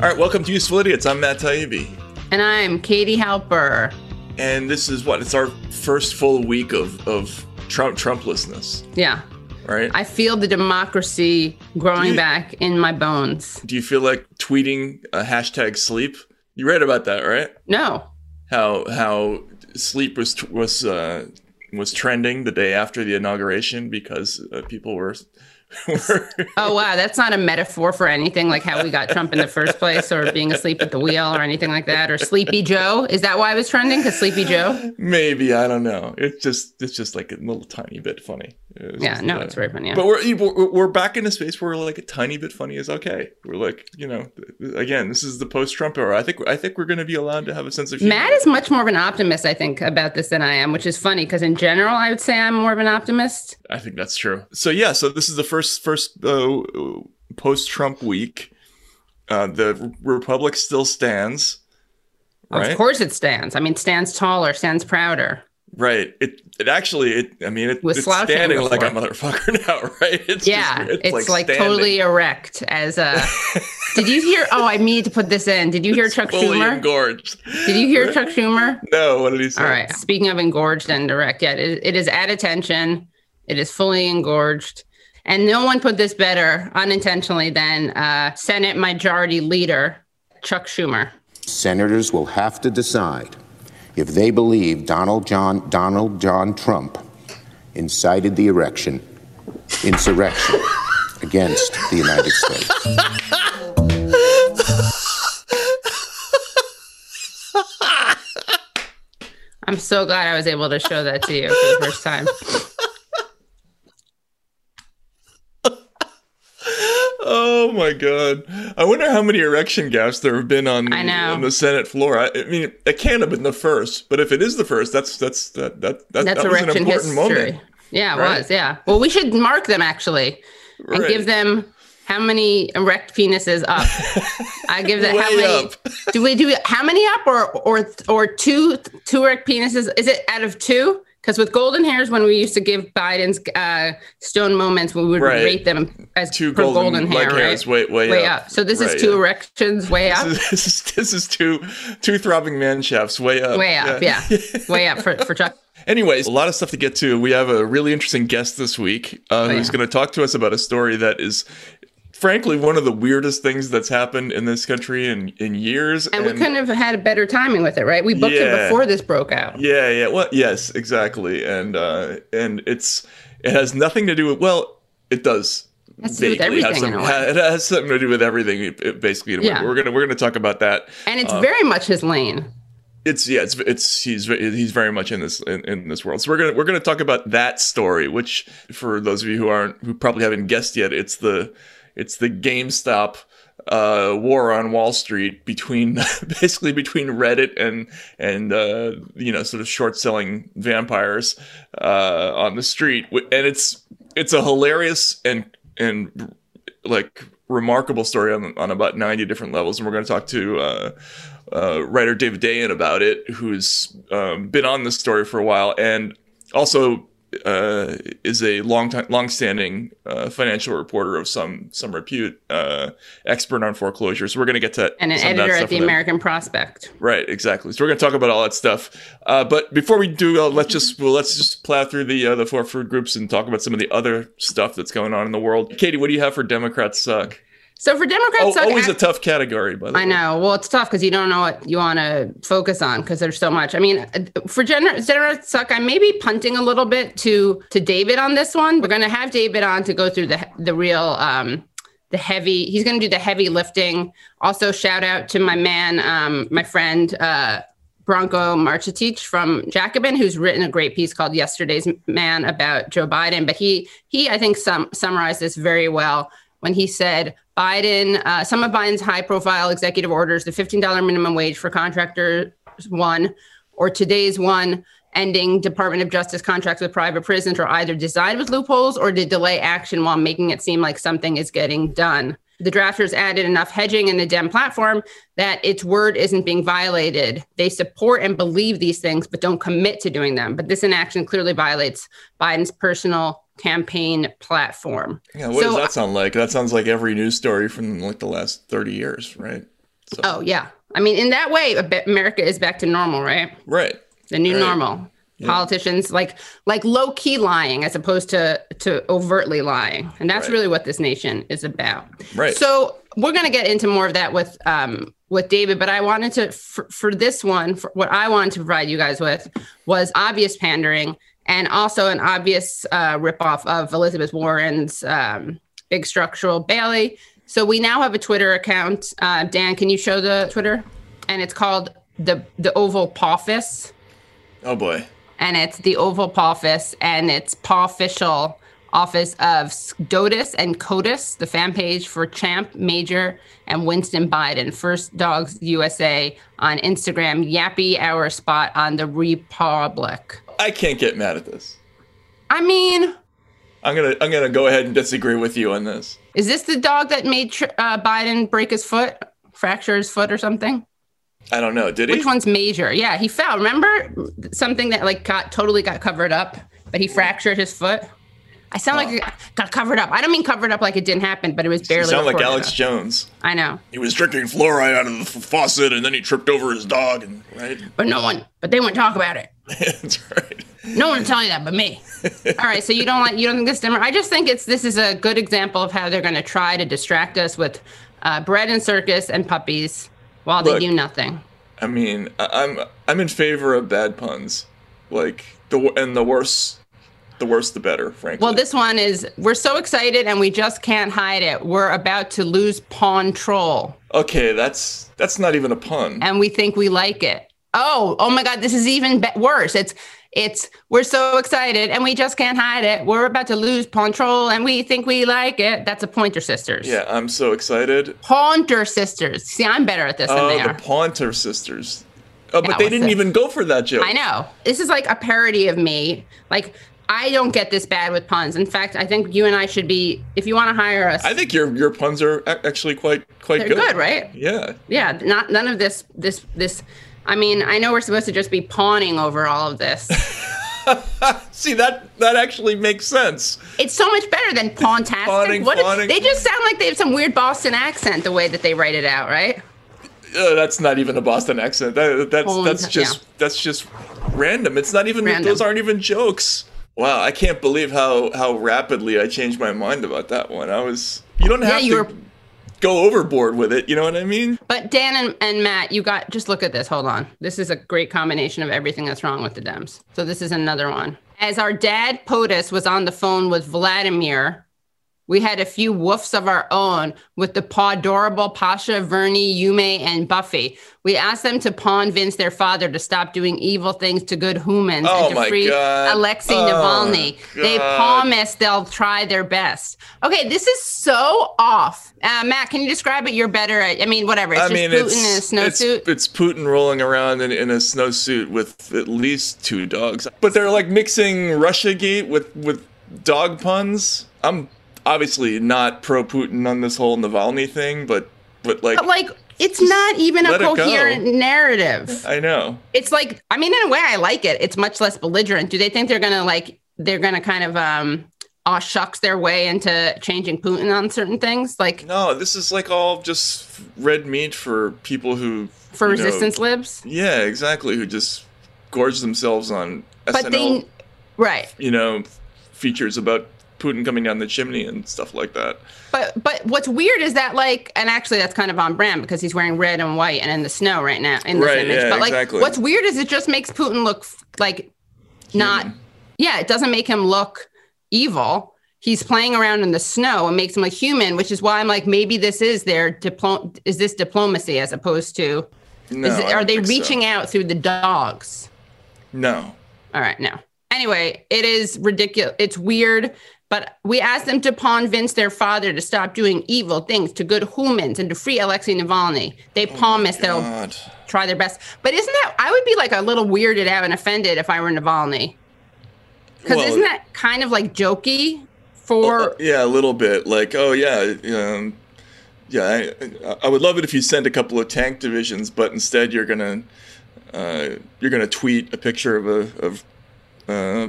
All right, welcome to Useful Idiots. I'm Matt Taibbi. And I'm Katie Halper. And this is what? It's our first full week of, of Trump Trumplessness. Yeah. Right? I feel the democracy growing you- back in my bones. Do you feel like tweeting a hashtag sleep? You read about that, right? No. How how sleep was was uh, was trending the day after the inauguration because uh, people were were Oh, wow. That's not a metaphor for anything like how we got Trump in the first place or being asleep at the wheel or anything like that. Or Sleepy Joe. Is that why it was trending? Because Sleepy Joe? maybe I don't know. It's just it's just like a little tiny bit funny. It's Yeah, no, uh, it's very funny. Yeah. But we're, we're back in a space where like a tiny bit funny is okay. We're like you know again this is the post Trump era. I think I think we're going to be allowed to have a sense of humor. Matt is much more of an optimist, I think, about this than I am, which is funny because in general, I would say I'm more of an optimist. I think that's true. So yeah, so this is the first first uh, post Trump week. Uh, the Republic still stands. Right. Of course it stands. I mean, stands taller, stands prouder. Right. It it actually it I mean it, it's standing like a motherfucker now, right? It's Yeah, just- it's, like, standing. totally erect. As a, did you hear? Oh, I need to put this in. Did you hear Chuck fully Schumer? engorged. Did you hear Chuck Schumer? No, what did he say? All right. Speaking of engorged and erect, yeah, it, it is at attention. It is fully engorged, and no one put this better unintentionally than uh, Senate Majority Leader Chuck Schumer. Senators will have to decide if they believe Donald John Donald John Trump incited the erection insurrection against the United States. I'm so glad I was able to show that to you for the first time. Oh my god! I wonder how many erection gaps there have been on, know. on the Senate floor. I, I mean, it can't have been the first, but if it is the first, that's that's that that that, That's that was an erection important history. moment. Yeah, it right? was. Yeah. Well, we should mark them actually and Right. give them how many erect penises up. I give that how many up. do we do how many up or or or two two erect penises? Is it out of two? Because with golden hairs, when we used to give Biden's uh, stone moments, we would Right. rate them as Two golden, golden, leg hair, hairs, right? way way, way up. up. So this Right, is two yeah. erections way up, This is this is two two throbbing man shafts way up. way up, yeah, way up for for Chuck. Anyways, a lot of stuff to get to. We have a really interesting guest this week uh, who's Oh, yeah. going to talk to us about a story that is, frankly, one of the weirdest things that's happened in this country in, in years. And we couldn't have had a better timing with it, right? We booked Yeah. it before this broke out. Yeah, yeah. Well, yes, exactly. And uh, and it's it has nothing to do with well, it does. Has to do with everything in some-. It has something to do with everything, basically. in a way. Yeah. We're gonna we're gonna talk about that. And it's Uh, very much his lane. It's yeah, it's it's he's he's very much in this in, in this world. So we're gonna we're gonna talk about that story, which for those of you who aren't who probably haven't guessed yet, it's the it's the GameStop uh, war on Wall Street between basically between Reddit and and uh, you know sort of short selling vampires uh, on the street, and it's it's a hilarious and and like remarkable story on, on about 90 different levels and we're going to talk to uh, uh, writer david dayen about it who's um, been on this story for a while and also uh, is a long time long-standing uh, financial reporter of some some repute uh, expert on foreclosures so we're going to get to And an some of that editor at the. American Prospect. Right, exactly. So we're going to talk about all that stuff. Uh, but before we do, uh, let's just well, let's just plow through the uh, the four food groups and talk about some of the other stuff that's going on in the world. Katie, what do you have for Democrats suck? So for Democrats, Oh, always a tough category, by the way. I know. Well, it's tough because you don't know what you want to focus on because there's so much. I mean, uh, for gener- Democrats suck, I may be punting a little bit to to David on this one. We're going to have David on to go through the the real um, the heavy. He's going to do the heavy lifting. Also, shout out to my man, um, my friend. Uh, Branko Marcetic from Jacobin, who's written a great piece called "Yesterday's Man" about Joe Biden. But he he I think sum, summarized this very well when he said Biden, uh, some of Biden's high-profile executive orders, the $15 minimum wage for contractors, one, or today's one, ending Department of Justice contracts with private prisons, are either designed with loopholes or to delay action while making it seem like something is getting done. The drafters added enough hedging in the Dem platform that its word isn't being violated. They support and believe these things, but don't commit to doing them. But this inaction clearly violates Biden's personal campaign platform. Yeah, what So- does that sound like? That sounds like every news story from like the last 30 years, right? So, Oh yeah. I mean, in that way, America is back to normal, right? right. The new Right. normal. Politicians like like low key lying as opposed to to overtly lying, and that's Right. really what this nation is about. Right. So we're gonna get into more of that with um with David, but I wanted to for, for this one, for what I wanted to provide you guys with was obvious pandering and also an obvious uh, ripoff of Elizabeth Warren's um, big structural Bailey. So we now have a Twitter account. Uh, Dan, can you show the Twitter? And it's called the the Oval Pawfis Oh boy. and it's the Oval Pawfis, and it's Paw Official Office of SCOTUS and COTUS, the fan page for Champ, Major, and Winston Biden, First Dogs USA on Instagram, Yappy Hour Spot on the Republic. I can't get mad at this. I mean, I'm gonna I'm gonna go ahead and disagree with you on this. is this the dog that made uh, Biden break his foot, fracture his foot or something? I don't know. Did he? Which one's Major? Yeah, he fell. Remember something that like got totally got covered up, but he fractured his foot. I sound like it got covered up. I don't mean covered up like it didn't happen, but it was You barely. sound like Alex up. Jones. I know, He was drinking fluoride out of the f- faucet, and then he tripped over his dog. And right, but no one. But they wouldn't talk about it. that's right. No one will tell you that, but me. All right, so you don't like you don't think this dimmer? I just think it's this is a good example of how they're going to try to distract us with uh, bread and circus and puppies while they do nothing. I mean, I- I'm I'm in favor of bad puns, like the and the worse, the worse the better. Frankly. Well, this one is we're so excited and we just can't hide it. We're about to lose pawn troll. okay, that's that's not even a pun. and we think we like it. Oh, oh my God, this is even be- worse. It's it's we're so excited and we just can't hide it. We're about to lose Pawn Troll and we think we like it. That's a Pointer Sisters. Yeah, I'm so excited. Pointer Sisters. See, I'm better at this than oh, they are. Oh, the are. Paunter sisters. Oh, but Yeah, they what's didn't this? even go for that joke. I know. This is like a parody of me. Like I don't get this bad with puns. In fact, I think you and I should be. If you want to hire us, I think your your puns are actually quite quite they're good. good, right? Yeah. Yeah. Not none of this. This this. I mean, I know we're supposed to just be pawning over all of this. See that that actually makes sense. It's so much better than pawntastic. Pawning, What- pawning. They just sound like they have some weird Boston accent the way that they write it out, right? Uh, that's not even a Boston accent. That, that's that's just yeah. that's just random. It's not even Random. those aren't even jokes. Wow, I can't believe how how rapidly I changed my mind about that one. I was you don't Yeah, have you to were- go overboard with it. You know what I mean? But Dan and, and Matt, you got just look at this. Hold on. This is a great combination of everything that's wrong with the Dems. So this is another one. As our dad POTUS was on the phone with Vladimir, we had a few woofs of our own with the paw adorable Pasha, Verni, Yume, and Buffy. We asked them to pawn Vince, their father, to stop doing evil things to good humans Oh and to free God. Alexei Oh Navalny. They God. promise they'll try their best. Okay, this is so off. Uh, Matt, can you describe it? You're better at. I mean, whatever. It's I just mean, Putin it's, in a snowsuit. it's it's Putin rolling around in, in a snowsuit with at least two dogs. But they're like mixing RussiaGate with with dog puns. I'm obviously not pro Putin on this whole Navalny thing, but but like but like, it's not even a let it go. coherent narrative. I know. It's like, I mean, in a way, I like it. It's much less belligerent. Do they think they're gonna like? They're gonna kind of um, aw shucks their way into changing Putin on certain things, like No, this is like all just red meat for people who for you know- resistance libs. Yeah, exactly. Who just gorge themselves on SNL. But they, right? you know, features about Putin coming down the chimney and stuff like that. But but what's weird is that like, and actually that's kind of on brand because he's wearing red and white and in the snow right now in this Right, image. yeah, but like, exactly. what's weird is it just makes Putin look like not. Yeah, it doesn't make him look evil. He's playing around in the snow and makes him look human, which is why I'm like, maybe this is their diplo- Is this diplomacy as opposed to? No, is it, are they think so. reaching out through the dogs? No. All right, no. Anyway, it is ridiculous. It's weird, but we asked them to convince their father to stop doing evil things to good humans and to free Alexei Navalny. They promise they'll Oh try their best. But isn't that, I would be like a little weirded out and offended if I were Navalny. Because Well- isn't that kind of like jokey for. Uh, yeah, a little bit. Like, oh yeah, um, yeah. I, I would love it if you sent a couple of tank divisions, but instead you're gonna uh, you're gonna tweet a picture of a of uh,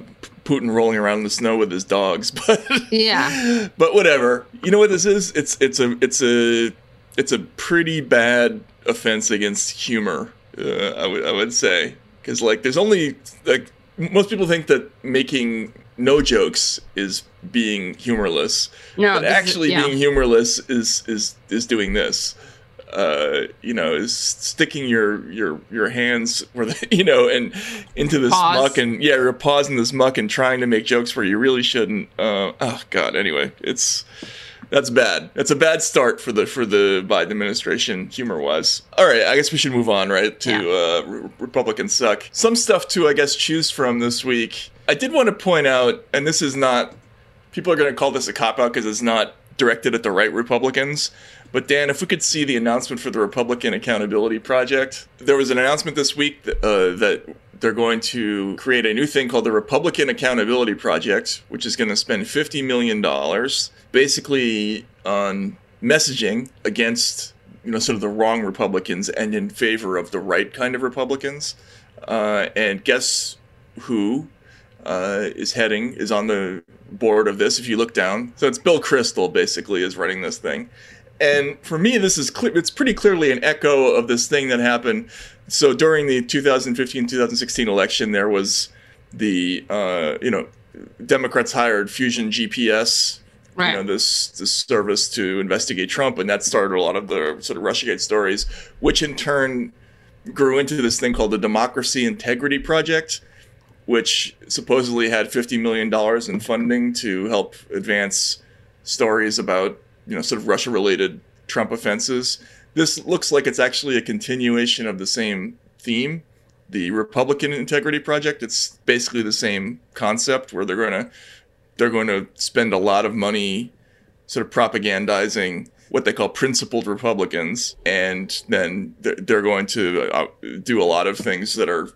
Putin rolling around in the snow with his dogs. But yeah. but whatever. You know what this is? It's it's a it's a it's a pretty bad offense against humor. Uh, I would I would say because like there's only like most people think that making no jokes is being humorless. No, but this is- actually yeah. being humorless is is is doing this. Uh, you know, is sticking your your your hands where the, you know and into this Paws. muck and yeah, your paws in this muck and trying to make jokes where you really shouldn't. Uh, oh God. Anyway, it's that's bad. That's a bad start for the for the Biden administration, humor wise. All right, I guess we should move on, right? To Yeah. uh, Re- Republicans suck. Some stuff to, I guess, choose from this week. I did want to point out, and this is not. People are going to call this a cop out because it's not directed at the right Republicans. But Dan, if we could see the announcement for the Republican Accountability Project, there was an announcement this week that, uh, that they're going to create a new thing called the Republican Accountability Project, which is going to spend $50 million basically on messaging against, you know, sort of the wrong Republicans and in favor of the right kind of Republicans. Uh, and guess who uh, is heading is on the board of this. If you look down, so it's Bill Kristol basically is running this thing. And for me, this is clear. It's pretty clearly an echo of this thing that happened. So during the 2015-2016 election, there was the uh, you know Democrats hired Fusion GPS, Right. you know this this service to investigate Trump, and that started a lot of the sort of RussiaGate stories, which in turn grew into this thing called the Democracy Integrity Project, which supposedly had $50 million in funding to help advance stories about, you know, sort of Russia related Trump offenses. This looks like it's actually a continuation of the same theme. The Republican Integrity Project, it's basically the same concept where they're going to they're going to spend a lot of money sort of propagandizing what they call principled Republicans, and then they're- going to uh, do a lot of things that are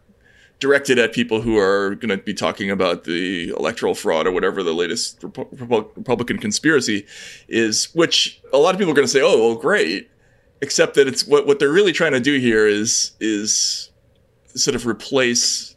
directed at people who are going to be talking about the electoral fraud or whatever the latest Repu- Repu- Republican conspiracy is, which a lot of people are going to say, "Oh, well, great," except that it's what what they're really trying to do here is is sort of replace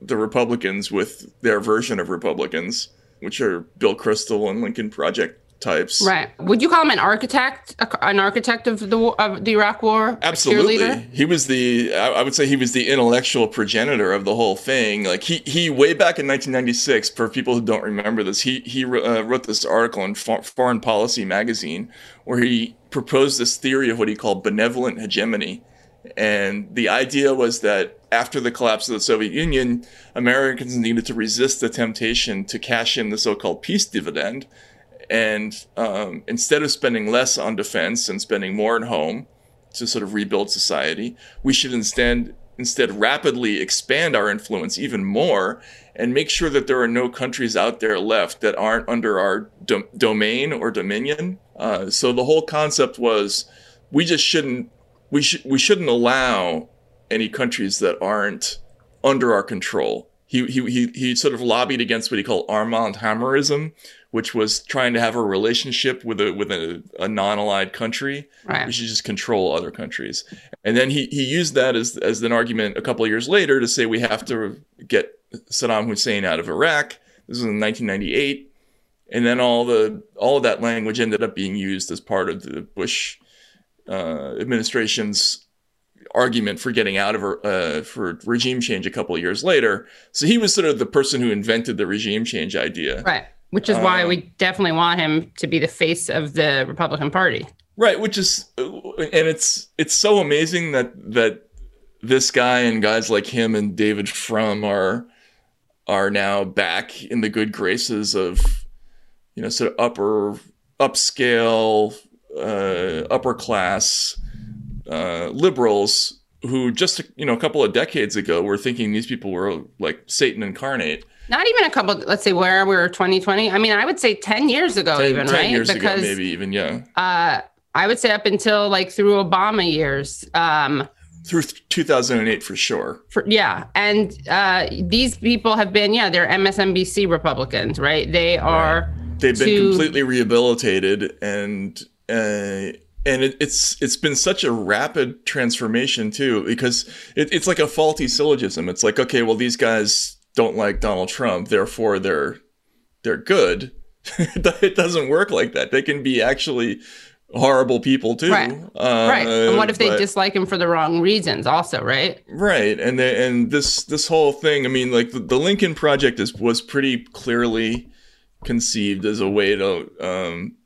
the Republicans with their version of Republicans, which are Bill Kristol and Lincoln Project types. Right. Would you call him an architect, an architect of the of the Iraq War? Absolutely, he was the. I would say he was the intellectual progenitor of the whole thing. Like he, he way back in 1996. For people who don't remember this, he he uh, wrote this article in Foreign Policy magazine where he proposed this theory of what he called benevolent hegemony, and the idea was that after the collapse of the Soviet Union, Americans needed to resist the temptation to cash in the so-called peace dividend, and um, instead of spending less on defense and spending more at home to sort of rebuild society, we should instead instead rapidly expand our influence even more and make sure that there are no countries out there left that aren't under our dom- domain or dominion. Uh, so the whole concept was we just shouldn't we should we shouldn't allow any countries that aren't under our control. He, he, he, he sort of lobbied against what he called Armand Hammerism, which was trying to have a relationship with a with a, a non-allied country. Right. We should just control other countries. And then he, he used that as as an argument a couple of years later to say we have to get Saddam Hussein out of Iraq. This was in 1998, and then all the all of that language ended up being used as part of the Bush uh, administration's argument for getting out of uh, for regime change a couple of years later. So he was sort of the person who invented the regime change idea. Right. Which is why Um, we definitely want him to be the face of the Republican Party. Right, which is and it's it's so amazing that that this guy and guys like him and David Frum are are now back in the good graces of you know sort of upper upscale uh, upper class uh, liberals who just you know a couple of decades ago were thinking these people were like Satan incarnate. Not even a couple, let's say where we were 2020. I mean, I would say 10 years ago, 10, even, 10 right? years ago, maybe even yeah, uh, I would say up until like through Obama years. Um, through 2008 for sure. for, yeah. And uh, these people have been, yeah, they're MSNBC Republicans, right? They are. they've been to- completely rehabilitated and uh, and it, it's it's been such a rapid transformation too because it, it's like a faulty syllogism it's like okay well these guys don't like donald trump therefore they're they're good it doesn't work like that they can be actually horrible people too. Right. Uh, right. And what if they but- dislike him for the wrong reasons? Also, right? Right, and the, and this this whole thing. I mean, like the, the Lincoln Project is was pretty clearly conceived as a way to. Um,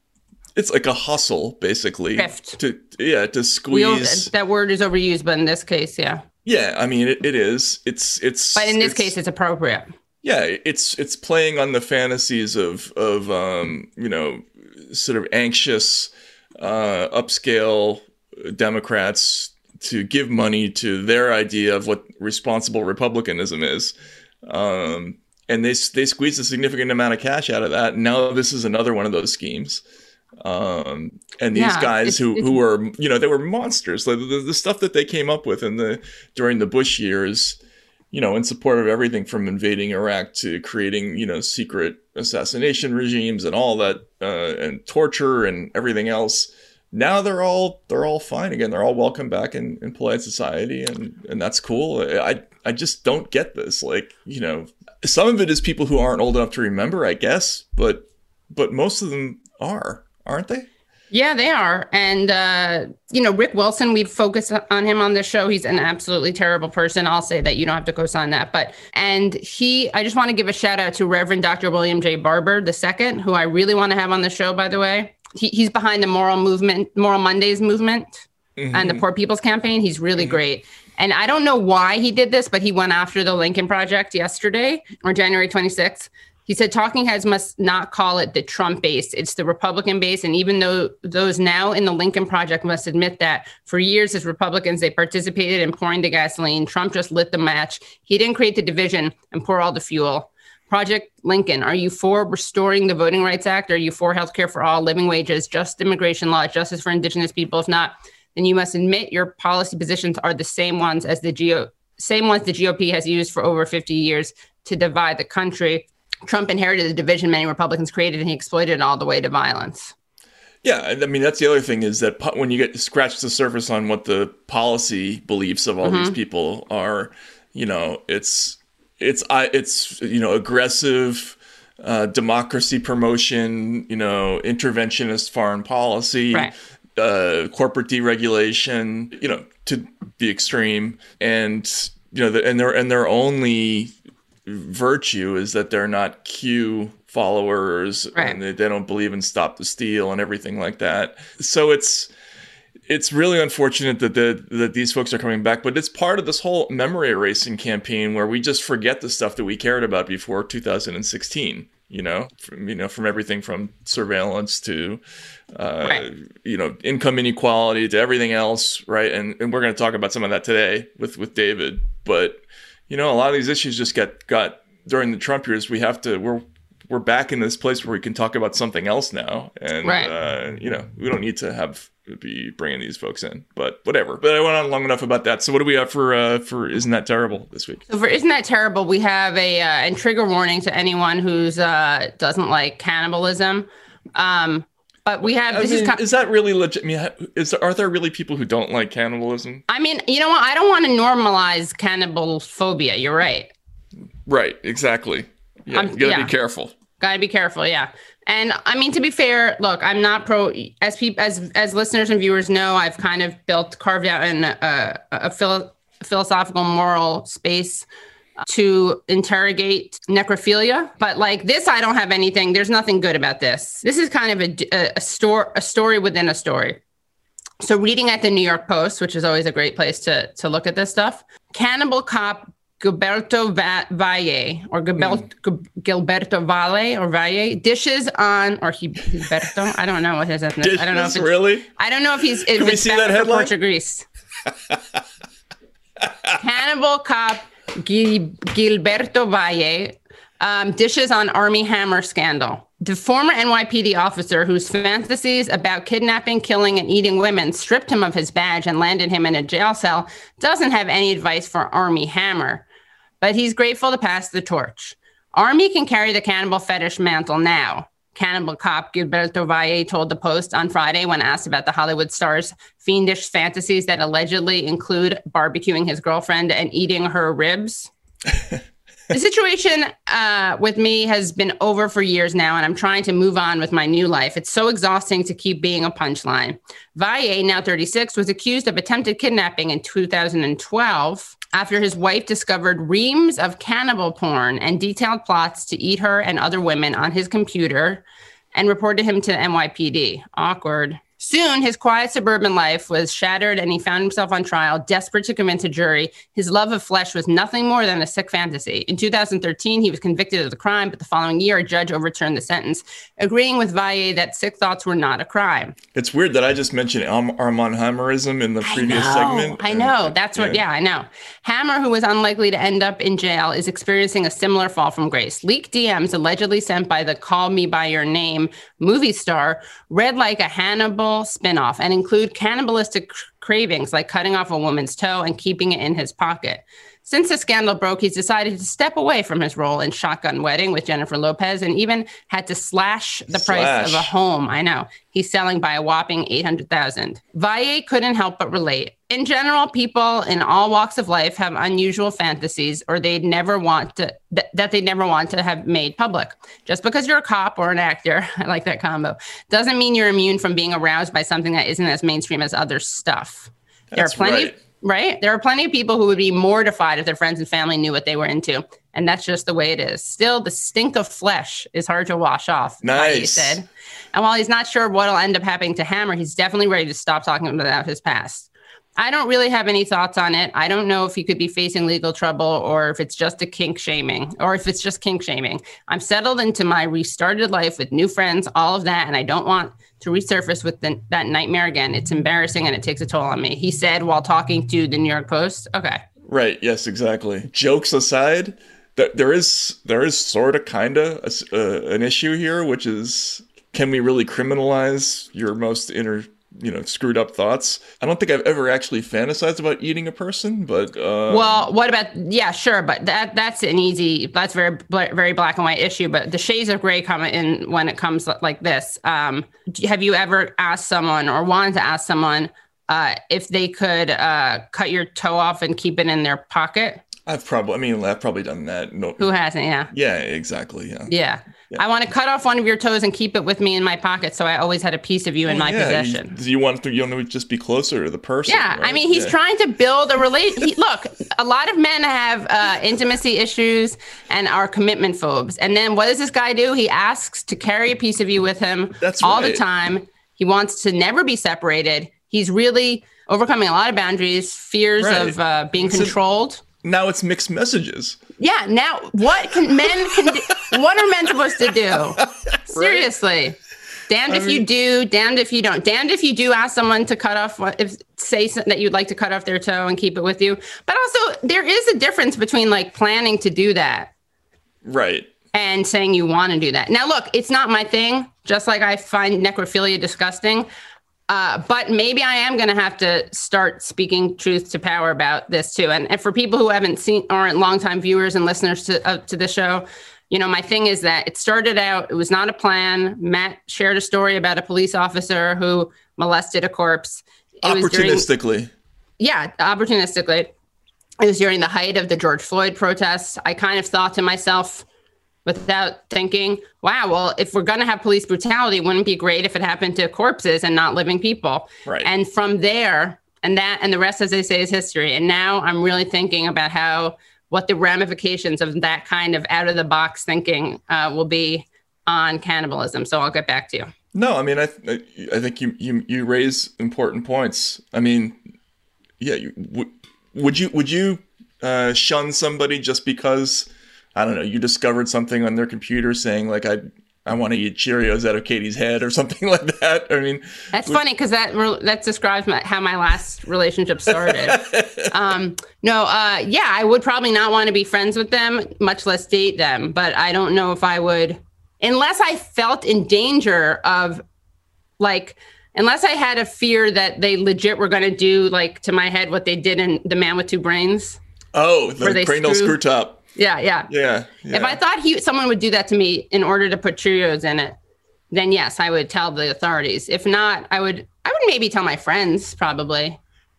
it's like a hustle, basically. Grift. To yeah, to squeeze. that word is overused, but in this case, yeah. Yeah, I mean, it, it is. It's it's. But in this it's- case, it's appropriate. yeah, it's it's playing on the fantasies of of um, you know sort of anxious uh, upscale Democrats to give money to their idea of what responsible republicanism is. Um, and they they squeeze a significant amount of cash out of that. Now this is another one of those schemes. Um, and these Yeah, guys it's- who it's- who were you know they were monsters. Like the, the stuff that they came up with in the during the Bush years you know, in support of everything from invading Iraq to creating, you know, secret assassination regimes and all that, uh, and torture and everything else. Now they're all they're all fine again. They're all welcome back in, in polite society, and and that's cool. I I just don't get this. Like, you know, some of it is people who aren't old enough to remember, I guess, but but most of them are, aren't they? Yeah, they are. And, uh, you know, Rick Wilson, we've focused on him on this show. He's an absolutely terrible person. I'll say that you don't have to co sign that. But, and he, I just want to give a shout out to Reverend Dr. William J. Barber II, who I really want to have on the show, by the way. He, he's behind the Moral Movement, Moral Mondays movement and the Poor People's Campaign. He's really great. And I don't know why he did this, but he went after the Lincoln Project yesterday or January 26th. He said talking heads must not call it the Trump base, it's the Republican base. And even though those now in the Lincoln Project must admit that for years as Republicans, they participated in pouring the gasoline, Trump just lit the match. He didn't create the division and pour all the fuel. Project Lincoln, are you for restoring the Voting Rights Act? Are you for health care for all, living wages, just immigration law, justice for indigenous people? If not, then you must admit your policy positions are the same ones as the GO, same ones the GOP has used for over 50 years to divide the country. Trump inherited the division many Republicans created, and he exploited it all the way to violence. Yeah, I mean that's the other thing is that po- when you get scratch the surface on what the policy beliefs of all these people are, you know, it's it's I it's you know aggressive uh, democracy promotion, you know, interventionist foreign policy, Right. uh, corporate deregulation, you know, to the extreme, and you know, the, and their and they're only virtue is that they're not Q followers Right. and they, they don't believe in stop the steal and everything like that. So it's it's really unfortunate that the that these folks are coming back, but it's part of this whole memory erasing campaign where we just forget the stuff that we cared about before 2016. You know, from, you know, from everything from surveillance to, uh, Right. you know, income inequality to everything else, right? And and we're going to talk about some of that today with with David. But you know, a lot of these issues just got got during the Trump years. We have to we're we're back in this place where we can talk about something else now, and Right. uh, you know, we don't need to have be bringing these folks in, but whatever. But I went on long enough about that. So what do we have for uh, for isn't that terrible this week? So for isn't that terrible? We have a uh, and trigger warning to anyone who's uh, doesn't like cannibalism. Um, but we have I this mean, is. Kind, is that really legit? I mean, is there, are there really people who don't like cannibalism? I mean, you know what? I don't want to normalize cannibal phobia. You're right. Right, exactly. Yeah, Um, you gotta yeah. be careful. Gotta be careful, yeah. And I mean, to be fair, look, I'm not pro. As people, as as listeners and viewers know, I've kind of built, carved out in uh, a philo- philosophical, moral space to interrogate necrophilia. But like this, I don't have anything. There's nothing good about this. This is kind of a a, a store, a story within a story. So, reading at the New York Post, which is always a great place to to look at this stuff, cannibal cop Gilberto Va- Valle or Gilberto, hmm. Gilberto Valle or Valle dishes on or he, Gilberto. I don't know what his ethnic. I don't know if it's, really. I don't know if he's if Can we see that headline? Portuguese. Cannibal cop Gil- Gilberto Valle um, dishes on Armie Hammer scandal. The former NYPD officer whose fantasies about kidnapping, killing, and eating women stripped him of his badge and landed him in a jail cell doesn't have any advice for Armie Hammer, but he's grateful to pass the torch. Armie can carry the cannibal fetish mantle now. Cannibal cop Gilberto Valle told the Post on Friday when asked about the Hollywood star's fiendish fantasies that allegedly include barbecuing his girlfriend and eating her ribs. the situation uh, with me has been over for years now, and I'm trying to move on with my new life. It's so exhausting to keep being a punchline. Valle, now 36, was accused of attempted kidnapping in 2012 after his wife discovered reams of cannibal porn and detailed plots to eat her and other women on his computer and reported him to NYPD. Awkward. Soon, his quiet suburban life was shattered and he found himself on trial, desperate to convince a jury his love of flesh was nothing more than a sick fantasy. In 2013, he was convicted of the crime, but the following year, a judge overturned the sentence, agreeing with Valle that sick thoughts were not a crime. It's weird that I just mentioned Arm- Armand Hammerism in the previous I know, segment. I and- know. That's what, yeah, I know. Hammer, who was unlikely to end up in jail, is experiencing a similar fall from grace. Leaked DMs allegedly sent by the Call Me By Your Name movie star read like a Hannibal spinoff and include cannibalistic cravings like cutting off a woman's toe and keeping it in his pocket. Since the scandal broke, he's decided to step away from his role in Shotgun Wedding with Jennifer Lopez and even had to slash the price of a home. I know. He's selling by a whopping 800,000. Valle couldn't help but relate. In general, people in all walks of life have unusual fantasies or they'd never want to th- that they'd never want to have made public. Just because you're a cop or an actor, I like that combo, doesn't mean you're immune from being aroused by something that isn't as mainstream as other stuff. there are plenty right. Right? There are plenty of people who would be mortified if their friends and family knew what they were into. And that's just the way it is. Still, the stink of flesh is hard to wash off, Nice. said. And while he's not sure what'll end up happening to Hammer, he's definitely ready to stop talking about his past. I don't really have any thoughts on it. I don't know if he could be facing legal trouble or if it's just a kink shaming or if it's just kink shaming. I'm settled into my restarted life with new friends, all of that, and I don't want to resurface with the, that nightmare again. It's embarrassing and it takes a toll on me. He said while talking to the New York Post. Okay. Right. Yes. Exactly. Jokes aside, there is there is sort of kind of uh, an issue here, which is can we really criminalize your most inner you know screwed up thoughts? I don't think I've ever actually fantasized about eating a person, but uh, Well, what about yeah, sure, but that that's an easy that's very very black and white issue. But the shades of gray come in when it comes like this. Um, have you ever asked someone or wanted to ask someone uh, if they could uh, cut your toe off and keep it in their pocket? I've probably I mean I've probably done that. No. Who hasn't? Yeah, Yeah. Exactly. Yeah. yeah. I want to cut off one of your toes and keep it with me in my pocket, so I always had a piece of you in my yeah, possession. You, you want to you want to just be closer to the person. Yeah, I mean, he's Yeah. trying to build a relate. Look, a lot of men have uh, intimacy issues and are commitment phobes. And then what does this guy do? He asks to carry a piece of you with him That's all the time. He wants to never be separated. He's really overcoming a lot of boundaries, fears Right. of uh, being Listen- controlled. Now it's mixed messages. Yeah. Now, what can men can do? What are men supposed to do? Seriously. Damned if you do, damned if you don't. Damned if you do ask someone to cut off what if say that you'd like to cut off their toe and keep it with you. But also there is a difference between like planning to do that Right. and saying you want to do that. Now, look, it's not my thing. Just like I find necrophilia disgusting, uh, but maybe I am going to have to start speaking truth to power about this too. And, and for people who haven't seen, aren't longtime viewers and listeners to uh, to the show, you know, my thing is that it started out. It was not a plan. Matt shared a story about a police officer who molested a corpse. It was during- Opportunistically. yeah, opportunistically. It was during the height of the George Floyd protests. I kind of thought to myself, without thinking, wow, well, if we're going to have police brutality, wouldn't it be great if it happened to corpses and not living people? Right. And from there, and that, and the rest, as they say, is history. And now I'm really thinking about how, what the ramifications of that kind of out of the box thinking uh, will be on cannibalism. So I'll get back to you. No, I mean, I th- I think you you you raise important points. I mean, yeah, you, w- would you would you uh, shun somebody just because I don't know you discovered something on their computer saying like I I want to eat Cheerios out of Katie's head or something like that? I mean, That's funny because that re- that describes my, how my last relationship started. um, no, uh, yeah, I would probably not want to be friends with them, much less date them. But I don't know if I would, unless I felt in danger of, like, unless I had a fear that they legit were going to do like to my head what they did in The Man with Two Brains. oh, the cranial screw top. Yeah, yeah. Yeah, yeah. If I thought he someone would do that to me in order to put Cheerios in it, then yes, I would tell the authorities. If not, I would I would maybe tell my friends probably.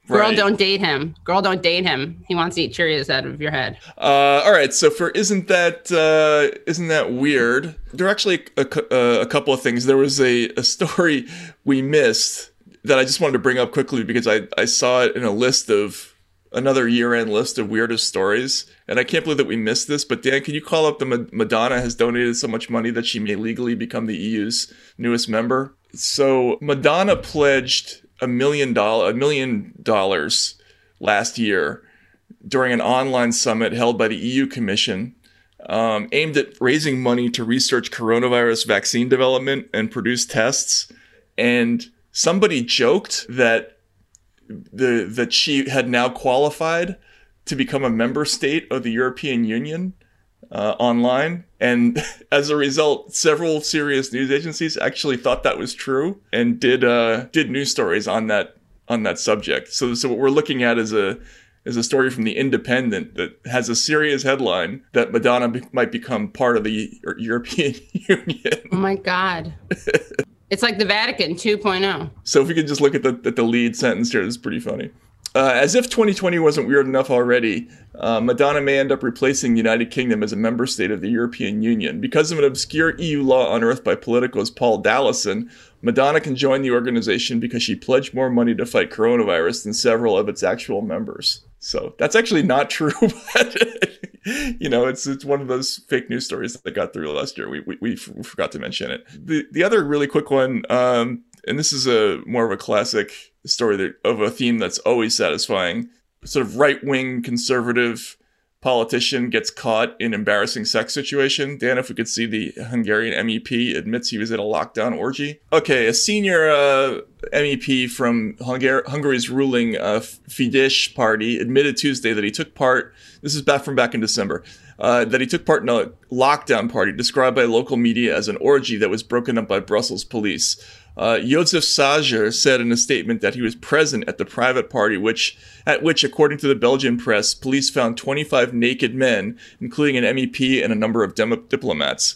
Girl, Right. don't date him. Girl, don't date him. He wants to eat Cheerios out of your head. Uh, all right, so for isn't that uh, isn't that weird? There are actually a, uh, a couple of things. There was a, a story we missed that I just wanted to bring up quickly because I, I saw it in a list of another year end list of weirdest stories, and I can't believe that we missed this. But Dan, can you call up the Ma- Madonna has donated so much money that she may legally become the EU's newest member? So Madonna pledged a million dollar a million dollars last year during an online summit held by the EU Commission um, aimed at raising money to research coronavirus vaccine development and produce tests. And somebody joked that the that she had now qualified to become a member state of the European Union uh, online. And as a result, several serious news agencies actually thought that was true and did uh, did news stories on that on that subject. So so what we're looking at is a is a story from the Independent that has a serious headline that Madonna be- might become part of the European Union. Oh my God. it's like the Vatican oh. 2.0. So if we could just look at the at the lead sentence here, it's pretty funny. Uh, as if 2020 wasn't weird enough already, uh, Madonna may end up replacing the United Kingdom as a member state of the European Union. Because of an obscure EU law unearthed by Politico's Paul Dallison, Madonna can join the organization because she pledged more money to fight coronavirus than several of its actual members. So that's actually not true, but you know, it's it's one of those fake news stories that got through last year. We we, we forgot to mention it. The the other really quick one, um, and this is a more of a classic story that, of a theme that's always satisfying. Sort of right wing conservative politician gets caught in embarrassing sex situation. Dan, if we could see the Hungarian MEP admits he was at a lockdown orgy. Okay, a senior uh, MEP from Hungar- Hungary's ruling uh, Fidesz party admitted Tuesday that he took part. This is back from back in December. Uh, that he took part in a lockdown party described by local media as an orgy that was broken up by Brussels police. Uh, József Szájer said in a statement that he was present at the private party, which at which, according to the Belgian press, police found 25 naked men, including an MEP and a number of dem- diplomats.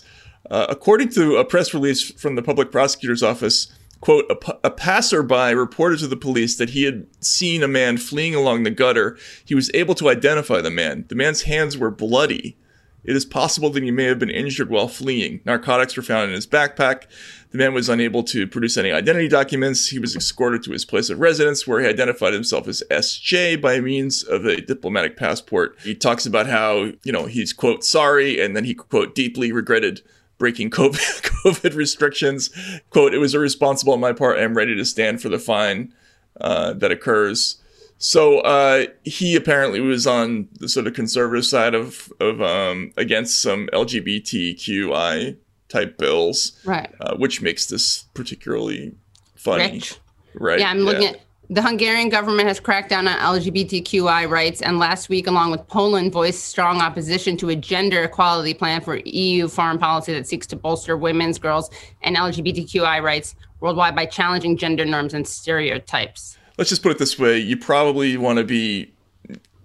Uh, according to a press release from the public prosecutor's office, quote, a, a passerby reported to the police that he had seen a man fleeing along the gutter. He was able to identify the man. The man's hands were bloody. It is possible that he may have been injured while fleeing. Narcotics were found in his backpack. The man was unable to produce any identity documents. He was escorted to his place of residence where he identified himself as SJ by means of a diplomatic passport. He talks about how, you know, he's, quote, sorry, and then he, quote, deeply regretted breaking COVID, COVID restrictions. Quote, it was irresponsible on my part. I'm ready to stand for the fine uh, that occurs. So uh, he apparently was on the sort of conservative side of of um, against some LGBTQI type bills, Right. uh, which makes this particularly funny, Rich. right? Yeah, I'm looking at the Hungarian government has cracked down on LGBTQI rights, and last week, along with Poland, voiced strong opposition to a gender equality plan for EU foreign policy that seeks to bolster women's, girls, and LGBTQI rights worldwide by challenging gender norms and stereotypes. Let's just put it this way: you probably want to be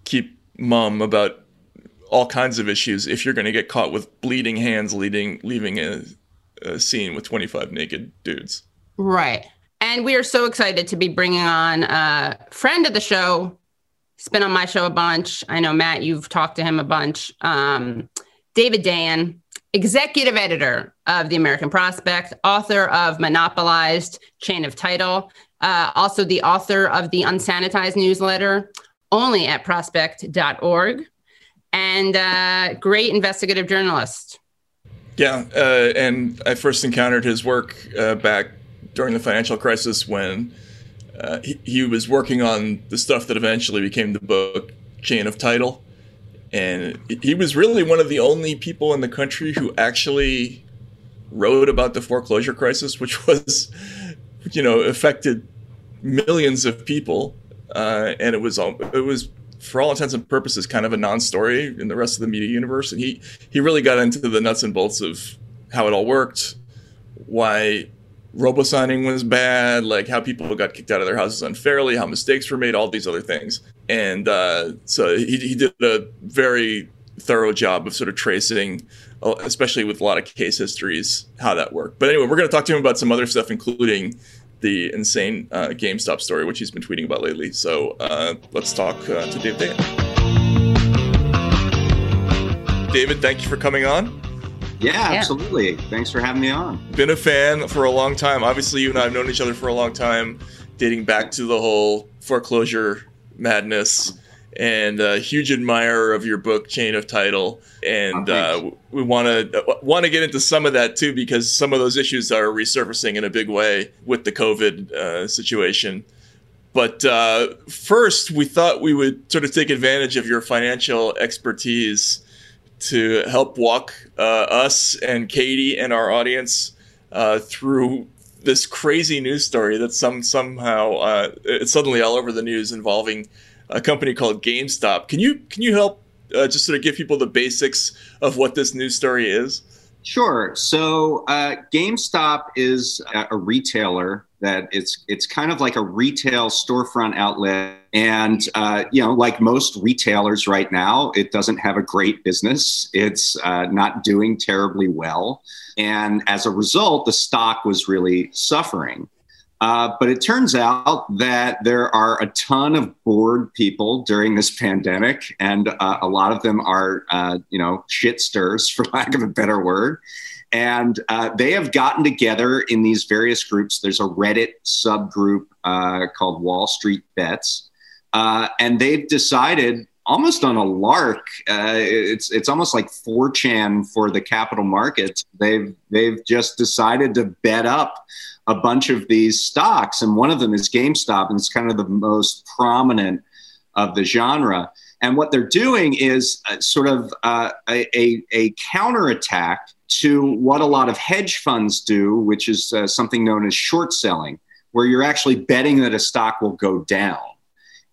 keep mum about all kinds of issues if you're going to get caught with bleeding hands leading leaving a, a scene with 25 naked dudes. Right. And we are so excited to be bringing on a friend of the show. He's been on my show a bunch. I know, Matt, you've talked to him a bunch. Um, David Dayen, executive editor of The American Prospect, author of Monopolized Chain of Title, uh, also the author of the Unsanitized newsletter, only at prospect.org, and uh, great investigative journalist. Yeah, uh, and I first encountered his work uh, back during the financial crisis when uh, he, he was working on the stuff that eventually became the book Chain of Title. And he was really one of the only people in the country who actually wrote about the foreclosure crisis, which was, you know, affected millions of people. Uh, and it was it was for all intents and purposes kind of a non-story in the rest of the media universe. And he he really got into the nuts and bolts of how it all worked, why robo signing was bad, like how people got kicked out of their houses unfairly, how mistakes were made, all these other things. And uh, so he, he did a very thorough job of sort of tracing, uh, especially with a lot of case histories, how that worked. But anyway, we're going to talk to him about some other stuff, including the insane uh, GameStop story, which he's been tweeting about lately. So uh, let's talk uh, to Dave. David, thank you for coming on. Yeah, absolutely. Thanks for having me on. Been a fan for a long time. Obviously, you and I have known each other for a long time, dating back to the whole foreclosure madness and a huge admirer of your book chain of title and uh, we want to want to get into some of that too because some of those issues are resurfacing in a big way with the covid uh, situation but uh, first we thought we would sort of take advantage of your financial expertise to help walk uh, us and katie and our audience uh, through this crazy news story that some somehow uh, it's suddenly all over the news involving a company called GameStop. Can you can you help uh, just sort of give people the basics of what this news story is? Sure. So uh, GameStop is a retailer that it's it's kind of like a retail storefront outlet, and uh, you know, like most retailers right now, it doesn't have a great business. It's uh, not doing terribly well, and as a result, the stock was really suffering. Uh, but it turns out that there are a ton of bored people during this pandemic, and uh, a lot of them are, uh, you know, shitsters, for lack of a better word. And uh, they have gotten together in these various groups. There's a Reddit subgroup uh, called Wall Street Bets, and they've decided almost on a lark. Uh, it's it's almost like 4chan for the capital markets. They've they've just decided to bet up a bunch of these stocks, and one of them is GameStop, and it's kind of the most prominent of the genre. And what they're doing is uh, sort of uh, a, a, a counterattack to what a lot of hedge funds do, which is uh, something known as short selling, where you're actually betting that a stock will go down.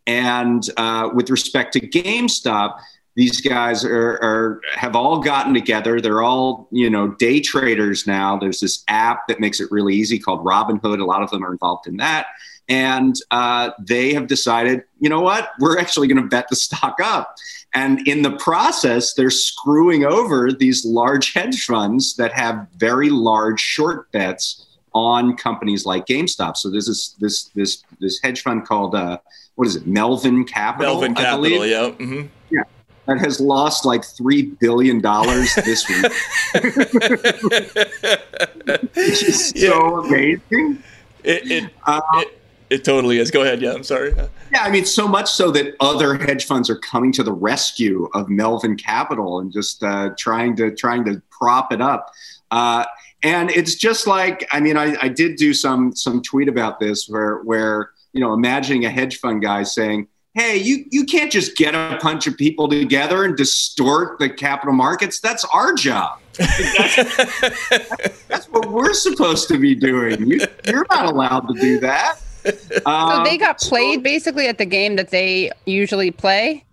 And uh, with respect to GameStop, these guys are, are, have all gotten together. They're all you know day traders now. There's this app that makes it really easy called Robinhood. A lot of them are involved in that, and uh, they have decided, you know what, we're actually going to bet the stock up. And in the process, they're screwing over these large hedge funds that have very large short bets on companies like GameStop. So this is this this this hedge fund called uh, what is it, Melvin Capital? Melvin Capital, yeah. Mm-hmm. Yeah that has lost like three billion dollars this week. Which is yeah. so amazing. It it, uh, it it totally is. Go ahead. Yeah, I'm sorry. Yeah, I mean, so much so that other hedge funds are coming to the rescue of Melvin Capital and just uh, trying to trying to prop it up. Uh, and it's just like, I mean, I, I did do some some tweet about this where where you know, imagining a hedge fund guy saying, hey, you, you can't just get a bunch of people together and distort the capital markets. That's our job. That's, that's what we're supposed to be doing. You, you're not allowed to do that. Um, so they got played basically at the game that they usually play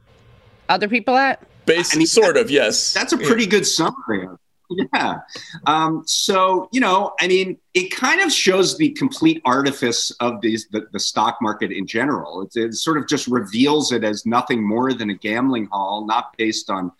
other people at? Basically, I mean, sort of, yes. That's a pretty yeah. good summary yeah. Um, so, you know, I mean, it kind of shows the complete artifice of these, the, the stock market in general. It, it sort of just reveals it as nothing more than a gambling hall, not based on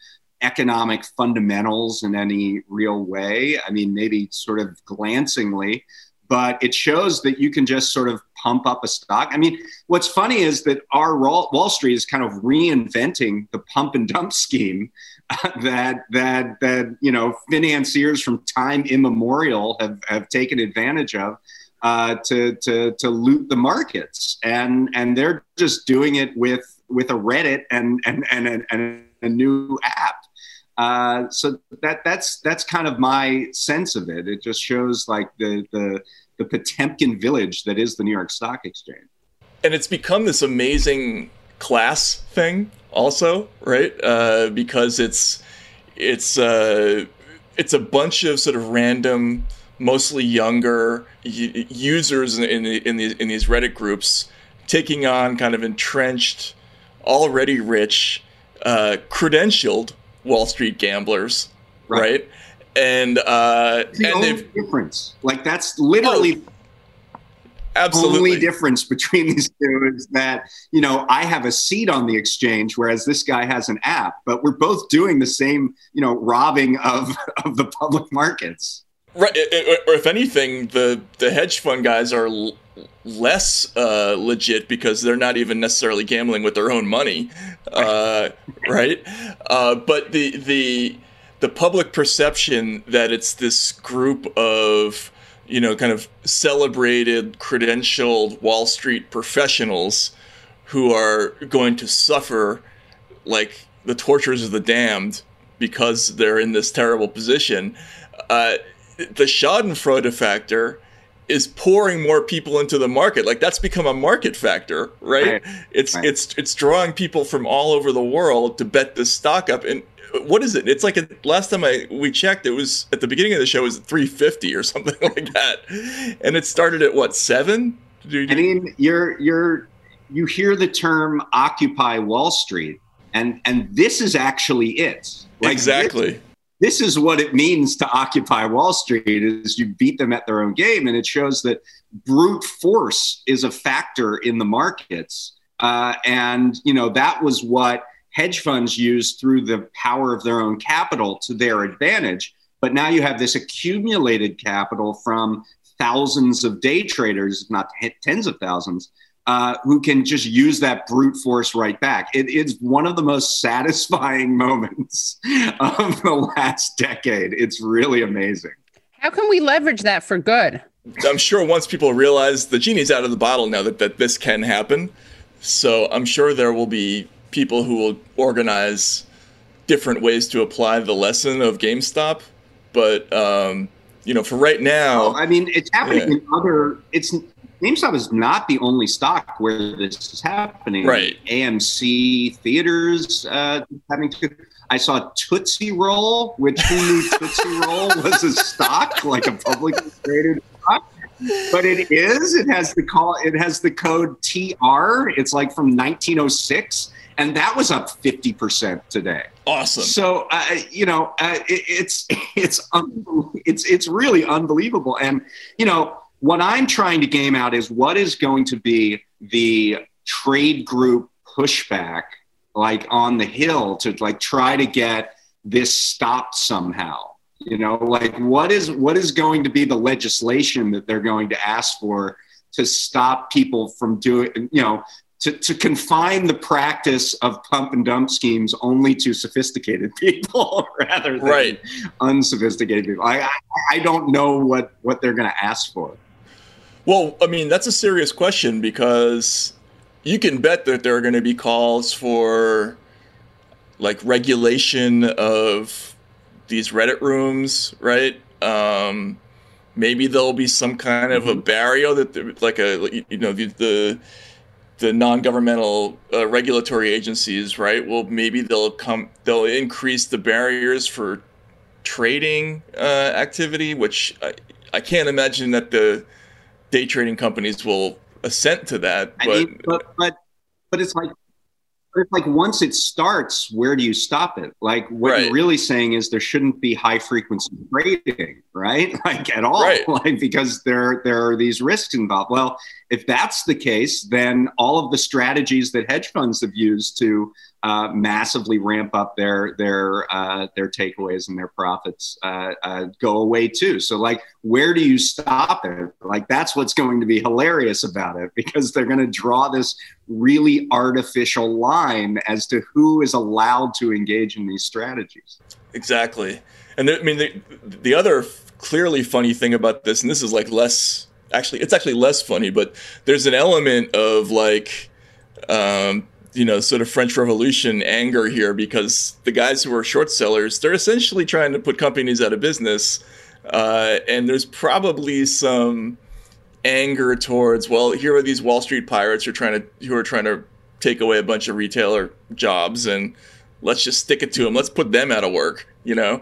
economic fundamentals in any real way. I mean, maybe sort of glancingly, but it shows that you can just sort of pump up a stock. I mean, what's funny is that our Wall Street is kind of reinventing the pump and dump scheme that that that you know financiers from time immemorial have have taken advantage of uh, to to to loot the markets, and and they're just doing it with with a Reddit and and and, and, and a new app. Uh, so that that's that's kind of my sense of it. It just shows like the the the Potemkin village that is the New York Stock Exchange. And it's become this amazing class thing, also, right? Uh, because it's it's uh, it's a bunch of sort of random, mostly younger users in in, in, the, in these Reddit groups taking on kind of entrenched, already rich, uh, credentialed Wall Street gamblers, right? right? And uh, the and only difference, like that's literally. Oh, absolutely. only difference between these two is that you know I have a seat on the exchange, whereas this guy has an app. But we're both doing the same, you know, robbing of of the public markets. Right, or if anything, the the hedge fund guys are l- less uh, legit because they're not even necessarily gambling with their own money, uh, right? Uh, but the the the public perception that it's this group of you know kind of celebrated, credentialed Wall Street professionals who are going to suffer like the tortures of the damned because they're in this terrible position. Uh, the Schadenfreude factor is pouring more people into the market. Like that's become a market factor, right? right. It's right. it's it's drawing people from all over the world to bet this stock up. And what is it? It's like a, last time I we checked, it was at the beginning of the show, it was 350 or something like that, and it started at what seven? I mean, you're you're you hear the term Occupy Wall Street, and and this is actually it. Like exactly this is what it means to occupy Wall Street is you beat them at their own game. And it shows that brute force is a factor in the markets. Uh, and, you know, that was what hedge funds used through the power of their own capital to their advantage. But now you have this accumulated capital from thousands of day traders, not tens of thousands, uh, who can just use that brute force right back. It is one of the most satisfying moments of the last decade. It's really amazing. How can we leverage that for good? I'm sure once people realize the genie's out of the bottle now that, that this can happen. So I'm sure there will be people who will organize different ways to apply the lesson of GameStop. But um, you know, for right now, well, I mean, it's happening yeah. in other. It's GameStop is not the only stock where this is happening. Right. AMC theaters uh, having to. I saw Tootsie Roll, which who knew Tootsie Roll was a stock, like a publicly traded stock. But it is. It has the call. It has the code TR. It's like from 1906, and that was up 50 percent today. Awesome. So uh, you know, uh, it, it's it's it's it's really unbelievable, and you know what I'm trying to game out is what is going to be the trade group pushback, like on the Hill, to like try to get this stopped somehow. You know, like what is what is going to be the legislation that they're going to ask for to stop people from doing, you know, to, to confine the practice of pump and dump schemes only to sophisticated people rather than right. unsophisticated people. I, I, I don't know what, what they're going to ask for. Well, I mean, that's a serious question because you can bet that there are going to be calls for like regulation of these Reddit rooms, right? Um, maybe there'll be some kind of mm-hmm. a barrier that, like a you know the the, the non-governmental uh, regulatory agencies, right? Well, maybe they'll come they'll increase the barriers for trading uh, activity, which I, I can't imagine that the day trading companies will assent to that. But I mean, but, but but it's like it's like once it starts, where do you stop it? Like what right. you're really saying is there shouldn't be high frequency trading, right? Like at all, right. like because there there are these risks involved. Well, if that's the case, then all of the strategies that hedge funds have used to uh, massively ramp up their their uh, their takeaways and their profits uh, uh, go away too. So like, where do you stop it? Like that's what's going to be hilarious about it because they're going to draw this really artificial line as to who is allowed to engage in these strategies. Exactly, and there, I mean the the other clearly funny thing about this, and this is like less actually, it's actually less funny, but there's an element of like. Um, you know, sort of French Revolution anger here because the guys who are short sellers, they're essentially trying to put companies out of business. Uh, and there's probably some anger towards, well, here are these Wall Street pirates who are trying to who are trying to take away a bunch of retailer jobs and let's just stick it to them. Let's put them out of work, you know?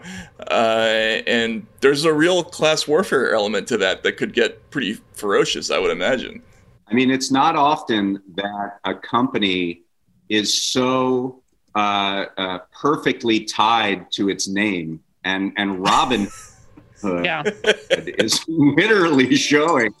Uh, and there's a real class warfare element to that that could get pretty ferocious, I would imagine. I mean, it's not often that a company is so uh, uh, perfectly tied to its name, and and Robin Hood yeah. is literally showing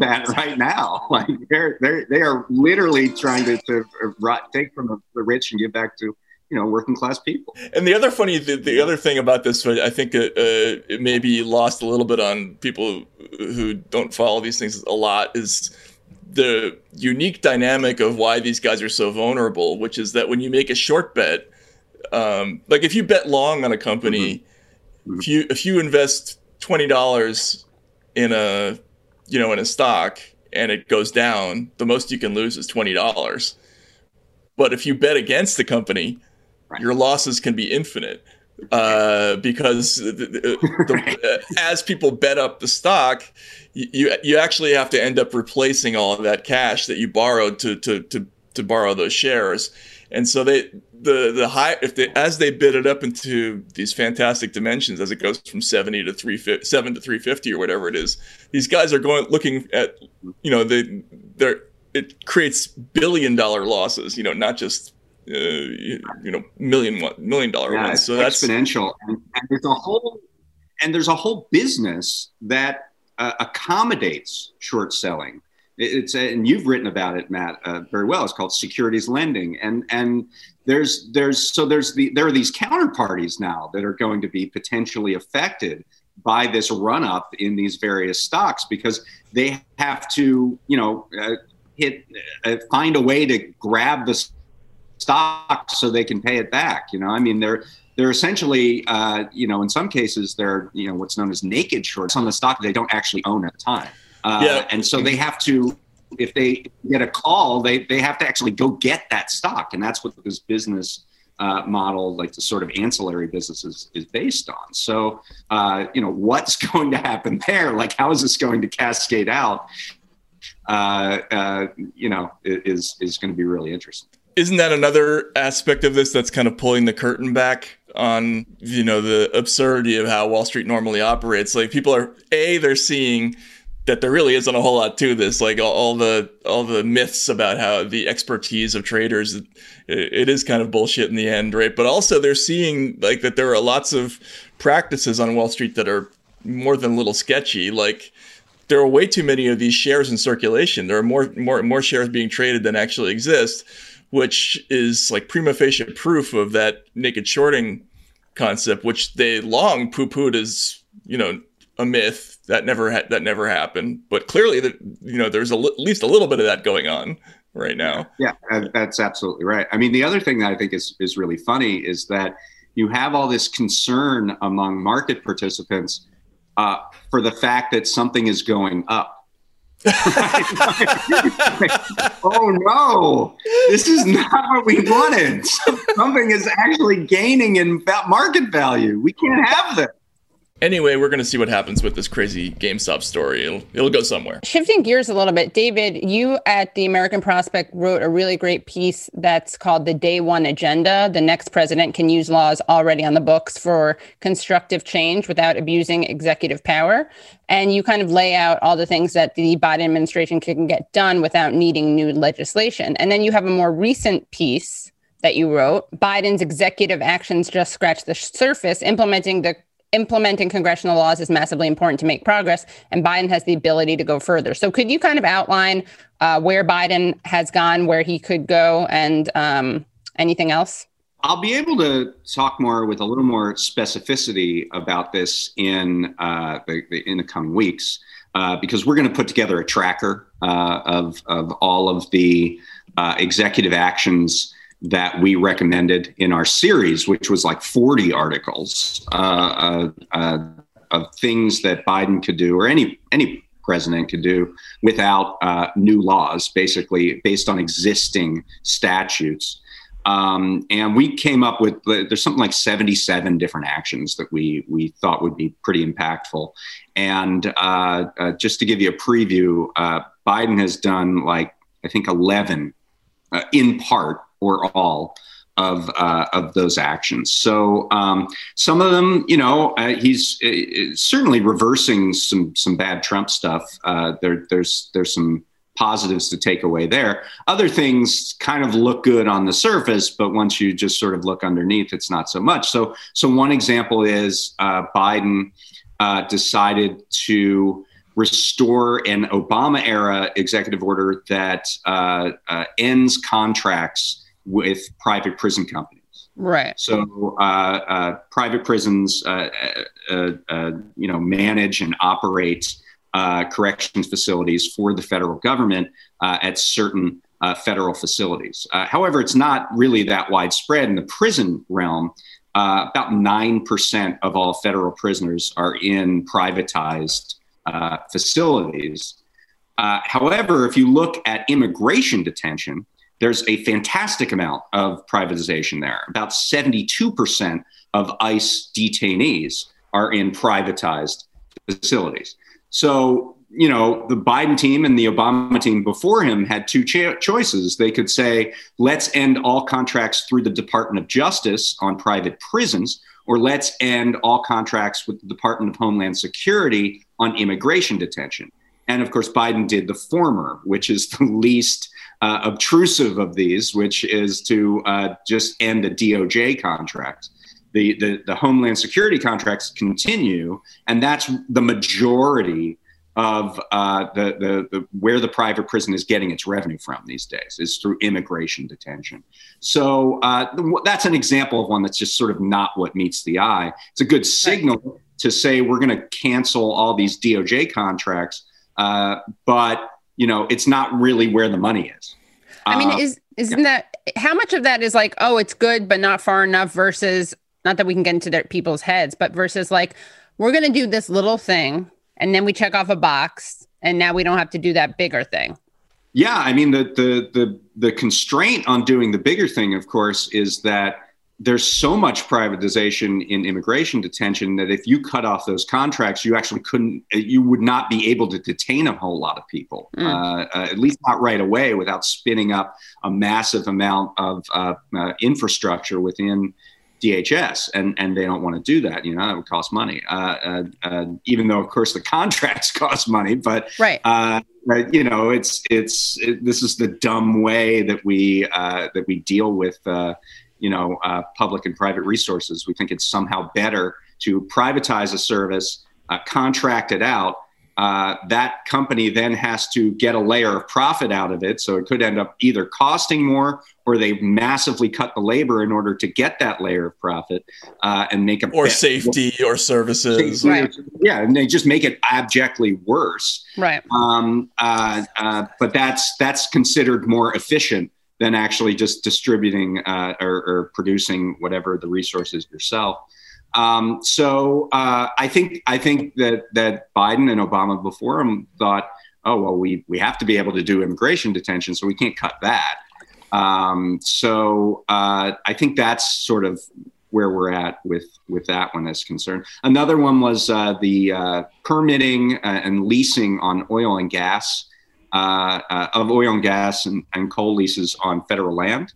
that right now. Like they're they're they are literally trying to, to uh, take from the rich and give back to you know working class people. And the other funny, the, the other thing about this, I think it, uh, it may be lost a little bit on people who don't follow these things a lot, is the unique dynamic of why these guys are so vulnerable, which is that when you make a short bet, um, like if you bet long on a company, mm-hmm. if you if you invest twenty dollars in a you know in a stock and it goes down, the most you can lose is twenty dollars. But if you bet against the company, right. your losses can be infinite uh, because the, the, uh, as people bet up the stock, you you actually have to end up replacing all of that cash that you borrowed to to to to borrow those shares, and so they the the high if they as they bid it up into these fantastic dimensions as it goes from 70 to 3 7 to 350 or whatever it is these guys are going looking at you know they they're it creates billion dollar losses you know not just uh, you, you know million million dollar yeah, ones. so that's exponential. And, and, there's a whole and there's a whole business that uh, accommodates short selling. It's and you've written about it matt uh, very well. It's called securities lending. And and there's there's so there's the there are these counterparties now that are going to be potentially affected by this run up in these various stocks because they have to you know uh, hit uh, find a way to grab the stock so they can pay it back. You know, I mean, they're they're essentially, uh, you know, in some cases they're you know what's known as naked shorts on the stock they don't actually own at the time. Uh, yeah. and so they have to if they get a call they they have to actually go get that stock. And that's what this business uh, model like the sort of ancillary businesses is based on. So uh, you know what's going to happen there? Like how is this going to cascade out? Uh, uh you know is is going to be really interesting. Isn't that another aspect of this that's kind of pulling the curtain back on you know the absurdity of how Wall Street normally operates? Like people are a they're seeing that there really isn't a whole lot to this. Like all, all the all the myths about how the expertise of traders, it, it is kind of bullshit in the end, right? But also they're seeing like that there are lots of practices on Wall Street that are more than a little sketchy. Like there are way too many of these shares in circulation. There are more more more shares being traded than actually exist which is like prima facie proof of that naked shorting concept, which they long poo pooed as you know a myth that never ha- that never happened. But clearly, that you know there's li- at least a little bit of that going on right now. Yeah, that's absolutely right. I mean, the other thing that I think is is really funny is that you have all this concern among market participants uh, for the fact that something is going up oh no, this is not what we wanted. Something is actually gaining in market value. We can't have this. Anyway, we're going to see what happens with this crazy GameStop story. It'll, it'll go somewhere. Shifting gears a little bit, David, you at the American Prospect wrote a really great piece that's called The Day One Agenda. The next president can use laws already on the books for constructive change without abusing executive power. And you kind of lay out all the things that the Biden administration can get done without needing new legislation. And then you have a more recent piece that you wrote Biden's executive actions just scratch the surface, implementing the implementing congressional laws is massively important to make progress, and Biden has the ability to go further. So, could you kind of outline uh, where Biden has gone, where he could go, and um, anything else? I'll be able to talk more with a little more specificity about this in uh, the, in the coming weeks uh, because we're going to put together a tracker uh, of of all of the uh, executive actions that we recommended in our series, which was like 40 articles uh, of things that Biden could do or any any president could do without uh, new laws, basically based on existing statutes. Um, and we came up with there's something like 77 different actions that we we thought would be pretty impactful. And uh, uh, just to give you a preview, Biden has done like I think 11 in part or all of uh, of those actions. So um, some of them, you know, uh, he's uh, certainly reversing some some bad Trump stuff. Uh, there, there's there's some positives to take away there. Other things kind of look good on the surface, but once you just sort of look underneath, it's not so much. So so one example is uh, Biden uh, decided to restore an Obama era executive order that ends contracts with private prison companies. Right. So uh, uh, private prisons, uh, uh, uh, you know, manage and operate Uh, corrections facilities for the federal government uh, at certain uh, federal facilities. however, it's not really that widespread in the prison realm. about nine percent of all federal prisoners are in privatized facilities. however, if you look at immigration detention, there's a fantastic amount of privatization there. About 72% of ICE detainees are in privatized facilities. So, you know, the Biden team and the Obama team before him had two cho- choices. They could say, let's end all contracts through the Department of Justice on private prisons, or let's end all contracts with the Department of Homeland Security on immigration detention. And of course, Biden did the former, which is the least uh, obtrusive of these, which is to uh, just end a DOJ contract. The, the, the Homeland Security contracts continue, and that's the majority of uh, the, the, the, where the private prison is getting its revenue from these days is through immigration detention. So uh, that's an example of one that's just sort of not what meets the eye. It's a good signal right. to say we're going to cancel all these DOJ contracts, uh, but you know, it's not really where the money is. I mean, uh, is isn't yeah. that how much of that is like, oh, it's good but not far enough versus not that we can get into their people's heads, but versus like we're going to do this little thing and then we check off a box and now we don't have to do that bigger thing. Yeah, I mean the the the the constraint on doing the bigger thing of course is that there's so much privatization in immigration detention that if you cut off those contracts, you actually couldn't, you would not be able to detain a whole lot of people, mm. uh, uh, at least not right away, without spinning up a massive amount of uh, uh infrastructure within DHS, and and they don't want to do that. You know, that would cost money. Uh, uh, even though, of course, the contracts cost money, but right. Right, you know, it's it's it, this is the dumb way that we that we deal with you know, uh, public and private resources. We think it's somehow better to privatize a service, uh, contract it out. Uh, that company then has to get a layer of profit out of it. So it could end up either costing more or they massively cut the labor in order to get that layer of profit uh, and make a or safety or services. Right. Yeah, and they just make it abjectly worse. Right. Um, uh, uh, but that's that's considered more efficient than actually just distributing uh, or, or, producing whatever the resources yourself. Um, so uh, I think I think that that Biden and Obama before him thought, oh well, we we have to be able to do immigration detention, so we can't cut that. Um, so uh, I think that's sort of where we're at with with that one is concerned. Another one was uh, the uh, permitting uh, and leasing on oil and gas uh, uh, of oil and gas and, and, coal leases on federal land.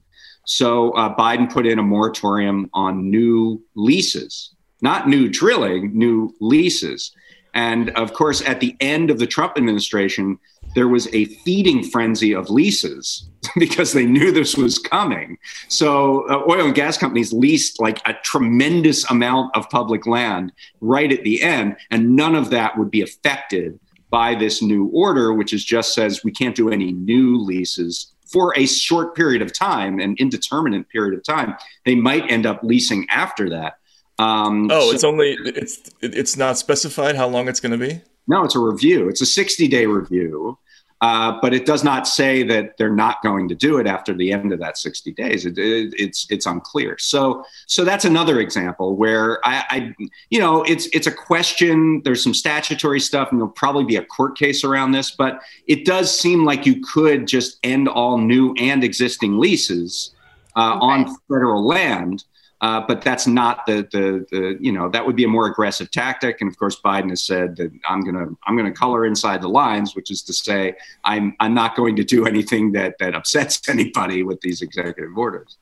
So uh, Biden put in a moratorium on new leases, not new drilling, new leases. And of course, at the end of the Trump administration, there was a feeding frenzy of leases because they knew this was coming. So, uh, oil and gas companies leased like a tremendous amount of public land right at the end, and none of that would be affected by this new order, which is just says we can't do any new leases for a short period of time, an indeterminate period of time. They might end up leasing after that. Um, oh, so, it's only it's it's not specified how long it's going to be. No, it's a review. It's a sixty day review. Uh, but it does not say that they're not going to do it after the end of that 60 days. It, it, it's it's unclear. So so that's another example where I, I, you know it's it's a question. There's some statutory stuff, and there'll probably be a court case around this. But it does seem like you could just end all new and existing leases uh, okay. on federal land. Uh, but that's not the, the, the you know that would be a more aggressive tactic. And of course, Biden has said that I'm gonna I'm gonna color inside the lines, which is to say I'm I'm not going to do anything that that upsets anybody with these executive orders.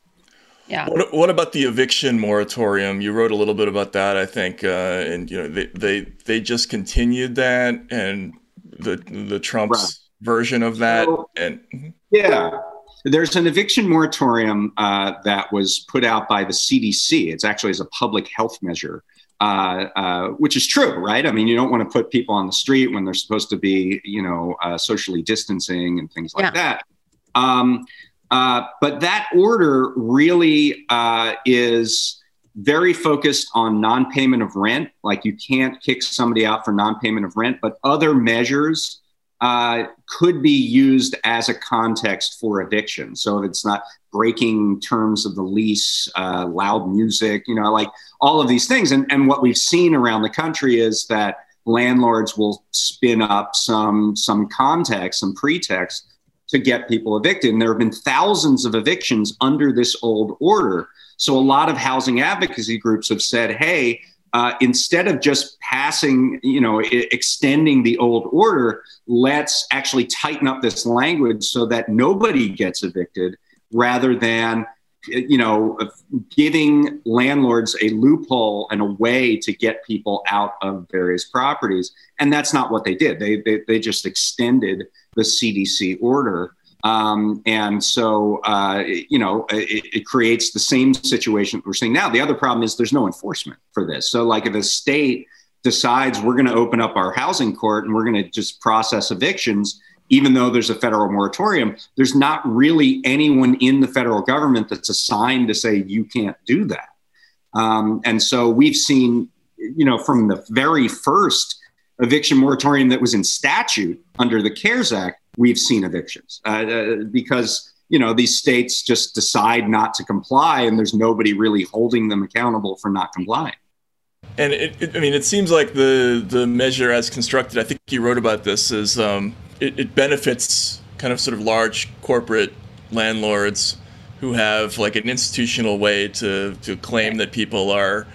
Yeah. What, what about the eviction moratorium? You wrote a little bit about that, I think, uh, and you know they, they they just continued that, and the the Trump's right. version of that, so, and mm-hmm. yeah. There's an eviction moratorium uh, that was put out by the CDC. It's actually as a public health measure, uh, uh, which is true, right? I mean, you don't want to put people on the street when they're supposed to be, you know, uh, socially distancing and things like yeah. that. Um, Uh, but that order really uh, is very focused on non-payment of rent. Like you can't kick somebody out for non-payment of rent, but other measures uh, could be used as a context for eviction. So if it's not breaking terms of the lease, uh, loud music, you know, like all of these things. And, and what we've seen around the country is that landlords will spin up some some context, some pretext to get people evicted. And there have been thousands of evictions under this old order. So a lot of housing advocacy groups have said, hey, uh, instead of just passing, you know, extending the old order, let's actually tighten up this language so that nobody gets evicted rather than, you know, giving landlords a loophole and a way to get people out of various properties. And that's not what they did. They, they, they just extended the CDC order. Um, and so, uh, you know, it, it, creates the same situation we're seeing now. The other problem is there's no enforcement for this. So, like, if a state decides we're going to open up our housing court and we're going to just process evictions, even though there's a federal moratorium, there's not really anyone in the federal government that's assigned to say you can't do that. Um, and so we've seen, you know, from the very first eviction moratorium that was in statute under the CARES Act, we've seen evictions uh, uh, because you know these states just decide not to comply, and there's nobody really holding them accountable for not complying. And it, it, I mean, it seems like the the measure as constructed. I think you wrote about this is um, it, it benefits kind of sort of large corporate landlords who have like an institutional way to to claim that people are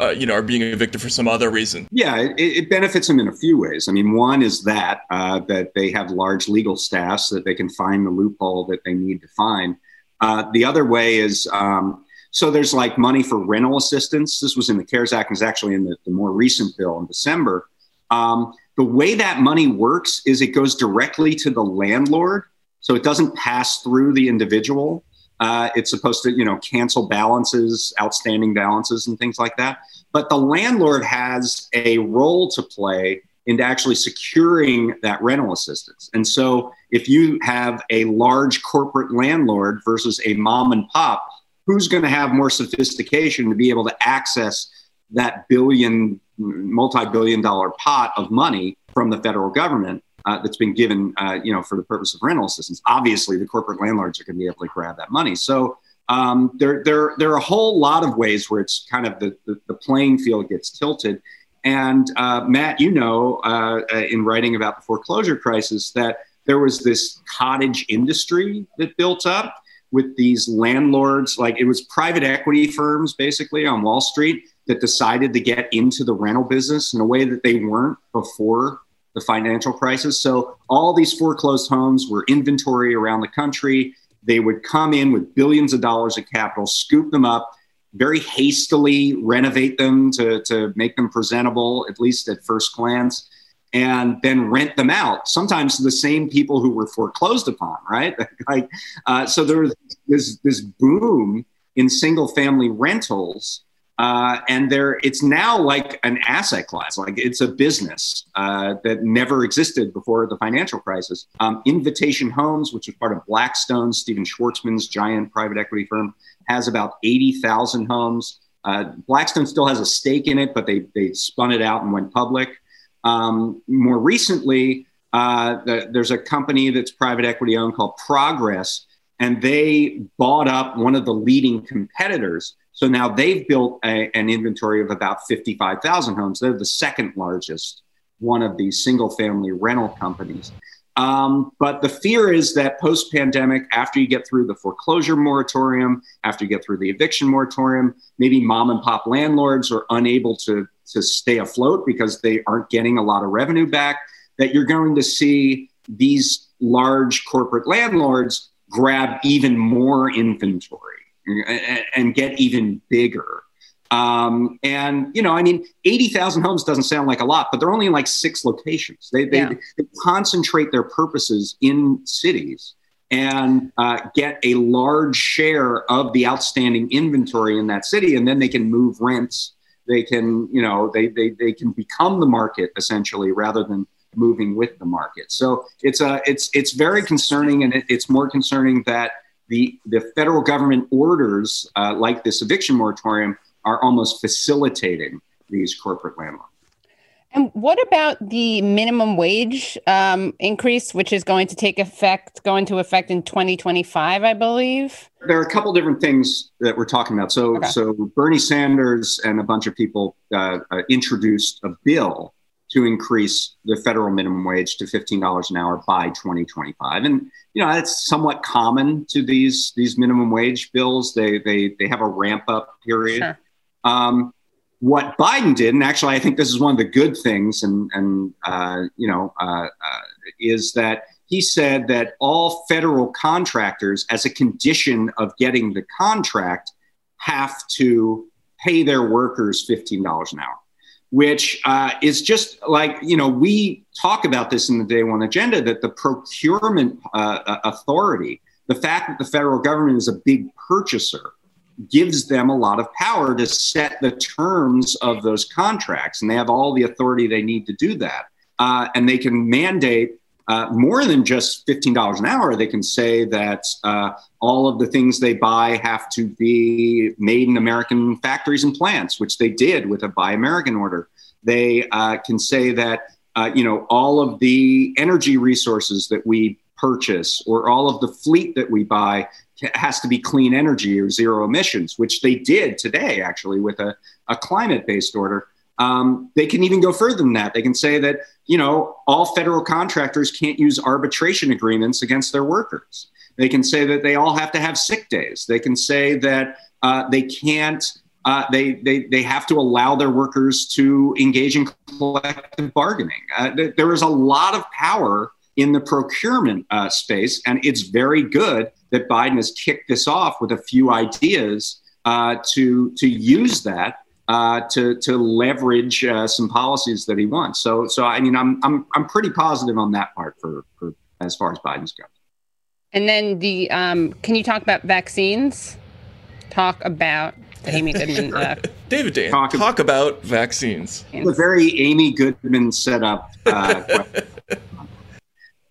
uh, you know, are being evicted for some other reason. Yeah, it, it, benefits them in a few ways. I mean, one is that uh, that they have large legal staffs that they can find the loophole that they need to find. Uh, the other way is um, so there's like money for rental assistance. This was in the CARES Act, and is actually in the, the, more recent bill in December. Um, the way that money works is it goes directly to the landlord, so it doesn't pass through the individual. Uh, it's supposed to, you know, cancel balances, outstanding balances, and things like that. But the landlord has a role to play into actually securing that rental assistance. And so, if you have a large corporate landlord versus a mom and pop, who's going to have more sophistication to be able to access that billion, multi billion dollar pot of money from the federal government? Uh, that's been given, uh, you know, for the purpose of rental assistance. Obviously, the corporate landlords are going to be able to grab that money. So um, there, there, there are a whole lot of ways where it's kind of the, the, the playing field gets tilted. And uh, Matt, you know, uh, uh, in writing about the foreclosure crisis, that there was this cottage industry that built up with these landlords, like it was private equity firms basically on Wall Street that decided to get into the rental business in a way that they weren't before the financial crisis. So all these foreclosed homes were inventory around the country. They would come in with billions of dollars of capital, scoop them up, very hastily renovate them to, to make them presentable, at least at first glance, and then rent them out. Sometimes to the same people who were foreclosed upon, right? like, uh, so there was this, this boom in single family rentals uh, and there, it's now like an asset class, like it's a business uh, that never existed before the financial crisis. Um, Invitation Homes, which is part of Blackstone, Stephen Schwarzman's giant private equity firm, has about 80,000 homes. Uh, Blackstone still has a stake in it, but they, they spun it out and went public. Um, more recently, uh, the, there's a company that's private equity owned called Progress, and they bought up one of the leading competitors so now they've built a, an inventory of about 55,000 homes. They're the second largest one of these single family rental companies. Um, but the fear is that post pandemic, after you get through the foreclosure moratorium, after you get through the eviction moratorium, maybe mom and pop landlords are unable to, to stay afloat because they aren't getting a lot of revenue back, that you're going to see these large corporate landlords grab even more inventory and, get even bigger. Um, and you know, I mean, eighty thousand homes doesn't sound like a lot, but they're only in like six locations. They they, yeah. they concentrate their purposes in cities and uh, get a large share of the outstanding inventory in that city, and then they can move rents. They can, you know, they they they can become the market essentially rather than moving with the market. So it's a it's it's very concerning, and it, it's more concerning that the the federal government orders uh, like this eviction moratorium are almost facilitating these corporate landlords. And what about the minimum wage um, increase, which is going to take effect, going to effect in 2025, I believe? There are a couple different things that we're talking about. So, okay. so Bernie Sanders and a bunch of people uh, uh, introduced a bill to increase the federal minimum wage to $15 an hour by 2025. And you know, that's somewhat common to these these minimum wage bills. They they they have a ramp up period. Sure. Um, what Biden did, and actually, I think this is one of the good things, and and uh, you know, uh, uh, is that he said that all federal contractors, as a condition of getting the contract, have to pay their workers fifteen dollars an hour, which uh, is just like you know we talk about this in the day one agenda that the procurement uh, authority, the fact that the federal government is a big purchaser gives them a lot of power to set the terms of those contracts. And they have all the authority they need to do that. Uh, and they can mandate uh, more than just $15 an hour. They can say that uh, all of the things they buy have to be made in American factories and plants, which they did with a Buy American order. They uh, can say that, uh, you know, all of the energy resources that we purchase or all of the fleet that we buy has to be clean energy or zero emissions, which they did today, actually, with a, a climate based order. Um, they can even go further than that. They can say that, you know, all federal contractors can't use arbitration agreements against their workers. They can say that they all have to have sick days. They can say that uh, they can't, uh, they, they, they have to allow their workers to engage in collective bargaining. Uh, th- there is a lot of power in the procurement uh, space. And it's very good that Biden has kicked this off with a few ideas uh, to, to use that uh, to, to leverage uh, some policies that he wants. So, so I mean, I'm, I'm, I'm pretty positive on that part for, for as far as Biden's go. And then the, um, can you talk about vaccines? Talk about Amy Goodman. Uh, David Dayen, talk, talk about vaccines. A very Amy Goodman setup. Uh,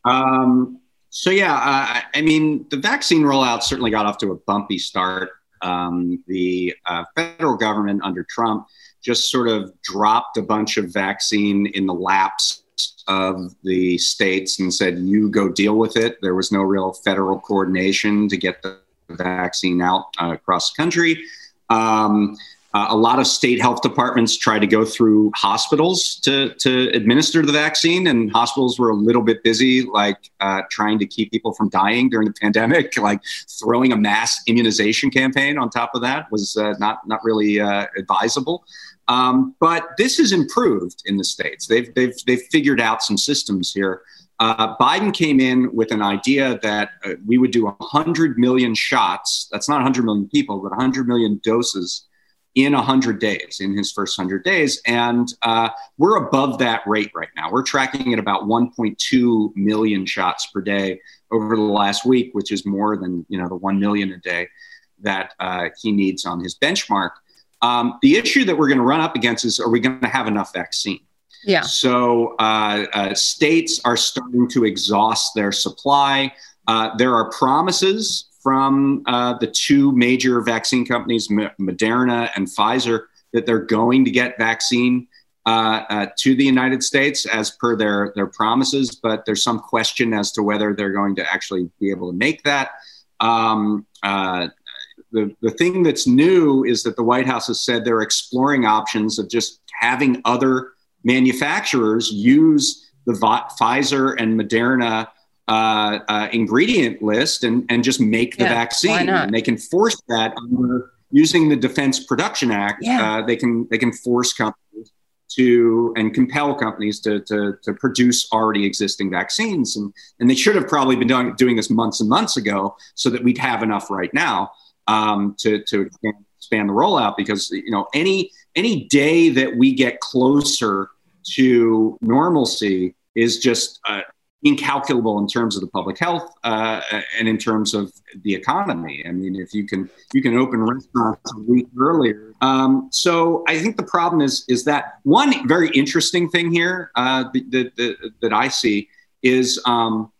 Um, so yeah, uh, I mean, the vaccine rollout certainly got off to a bumpy start. Um, the uh, federal government under Trump just sort of dropped a bunch of vaccine in the laps of the states and said, "You go deal with it." There was no real federal coordination to get the vaccine out uh, across the country. Um, uh, a lot of state health departments tried to go through hospitals to, to administer the vaccine, and hospitals were a little bit busy, like uh, trying to keep people from dying during the pandemic. Like throwing a mass immunization campaign on top of that was uh, not not really uh, advisable. Um, but this has improved in the states. They've they've they've figured out some systems here. Uh, Biden came in with an idea that uh, we would do 100 million shots. That's not 100 million people, but 100 million doses in 100 days, in his first 100 days. And uh, we're above that rate right now. We're tracking at about 1.2 million shots per day over the last week, which is more than you know the 1 million a day that uh, he needs on his benchmark. Um, the issue that we're going to run up against is are we going to have enough vaccine? Yeah. So uh, uh, states are starting to exhaust their supply. Uh, there are promises from uh, the two major vaccine companies, Moderna and Pfizer, that they're going to get vaccine uh, uh, to the United States as per their, their promises, but there's some question as to whether they're going to actually be able to make that. Um, uh, the, the thing that's new is that the White House has said they're exploring options of just having other manufacturers use the Pfizer and Moderna uh, uh, ingredient list and, and just make the yeah, vaccine. And they can force that under using the Defense Production Act. Yeah. Uh, they can they can force companies to and compel companies to, to, to produce already existing vaccines. And, and they should have probably been doing, doing this months and months ago so that we'd have enough right now um, to, to expand the rollout because you know any any day that we get closer to normalcy is just uh, incalculable in terms of the public health uh, and in terms of the economy. I mean, if you can you can open restaurants a week earlier. Um, so I think the problem is is that one very interesting thing here uh, that, that, that I see is um,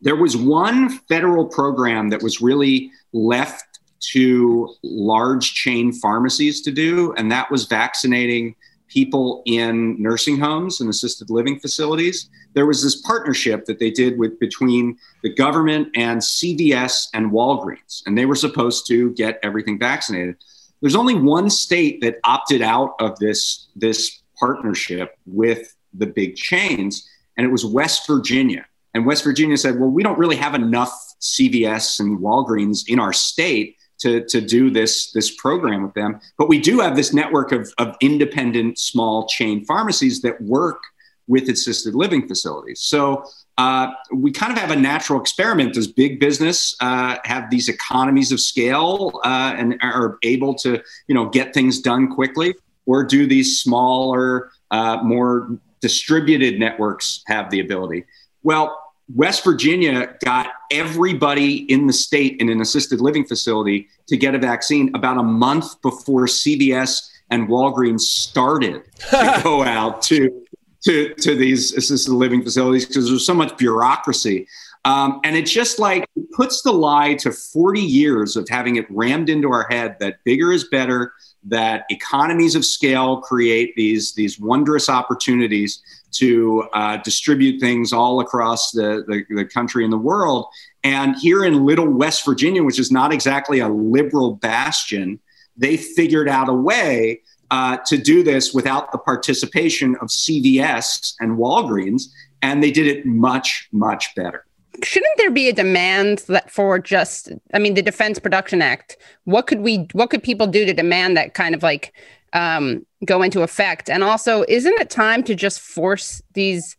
There was one federal program that was really left to large chain pharmacies to do, and that was vaccinating people in nursing homes and assisted living facilities. There was this partnership that they did with between the government and CVS and Walgreens, and they were supposed to get everything vaccinated. There's only one state that opted out of this, this partnership with the big chains, and it was West Virginia. And West Virginia said, well, we don't really have enough CVS and Walgreens in our state to, to do this, this program with them. But we do have this network of, of independent small chain pharmacies that work with assisted living facilities. So uh, we kind of have a natural experiment. Does big business uh, have these economies of scale uh, and are able to, you know, get things done quickly, or do these smaller, uh, more distributed networks have the ability? Well, West Virginia got everybody in the state in an assisted living facility to get a vaccine about a month before CVS and Walgreens started to go out to, to, to these assisted living facilities because there's so much bureaucracy. Um, and it just like puts the lie to 40 years of having it rammed into our head that bigger is better, that economies of scale create these, these wondrous opportunities to uh, distribute things all across the, the, the, country and the world. And here in Little West Virginia, which is not exactly a liberal bastion, they figured out a way uh, to do this without the participation of CVS and Walgreens, and they did it much, much better. Shouldn't there be a demand that for just, I mean, the Defense Production Act? What could we, what could people do to demand that kind of like um, go into effect? And also, isn't it time to just force these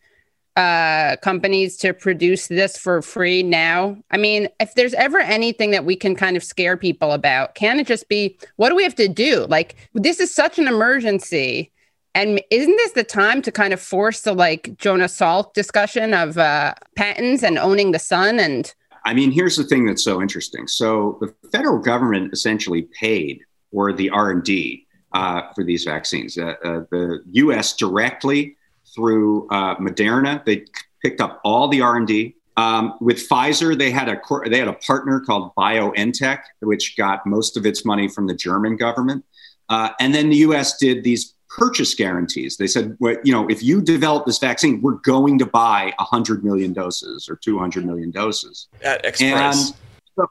uh, companies to produce this for free now? I mean, if there's ever anything that we can kind of scare people about, can it just be what do we have to do? Like, this is such an emergency. And isn't this the time to kind of force the like Jonas Salk discussion of uh, patents and owning the sun? And I mean, here's the thing that's so interesting. So the federal government essentially paid for the R and D uh, for these vaccines. Uh, uh, the U.S. directly through uh, Moderna, they picked up all the R and D. Um, with Pfizer, they had a they had a partner called BioNTech, which got most of its money from the German government, uh, and then the U.S. did these purchase guarantees. They said, well, you know, if you develop this vaccine, we're going to buy 100 million doses or 200 million doses at X price. And,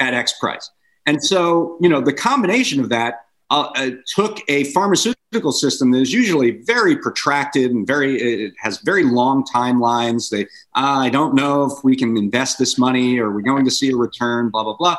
at X price. And so, you know, the combination of that uh, uh, took a pharmaceutical system that is usually very protracted and very it has very long timelines. They uh, I don't know if we can invest this money or we're going to see a return. Blah blah blah.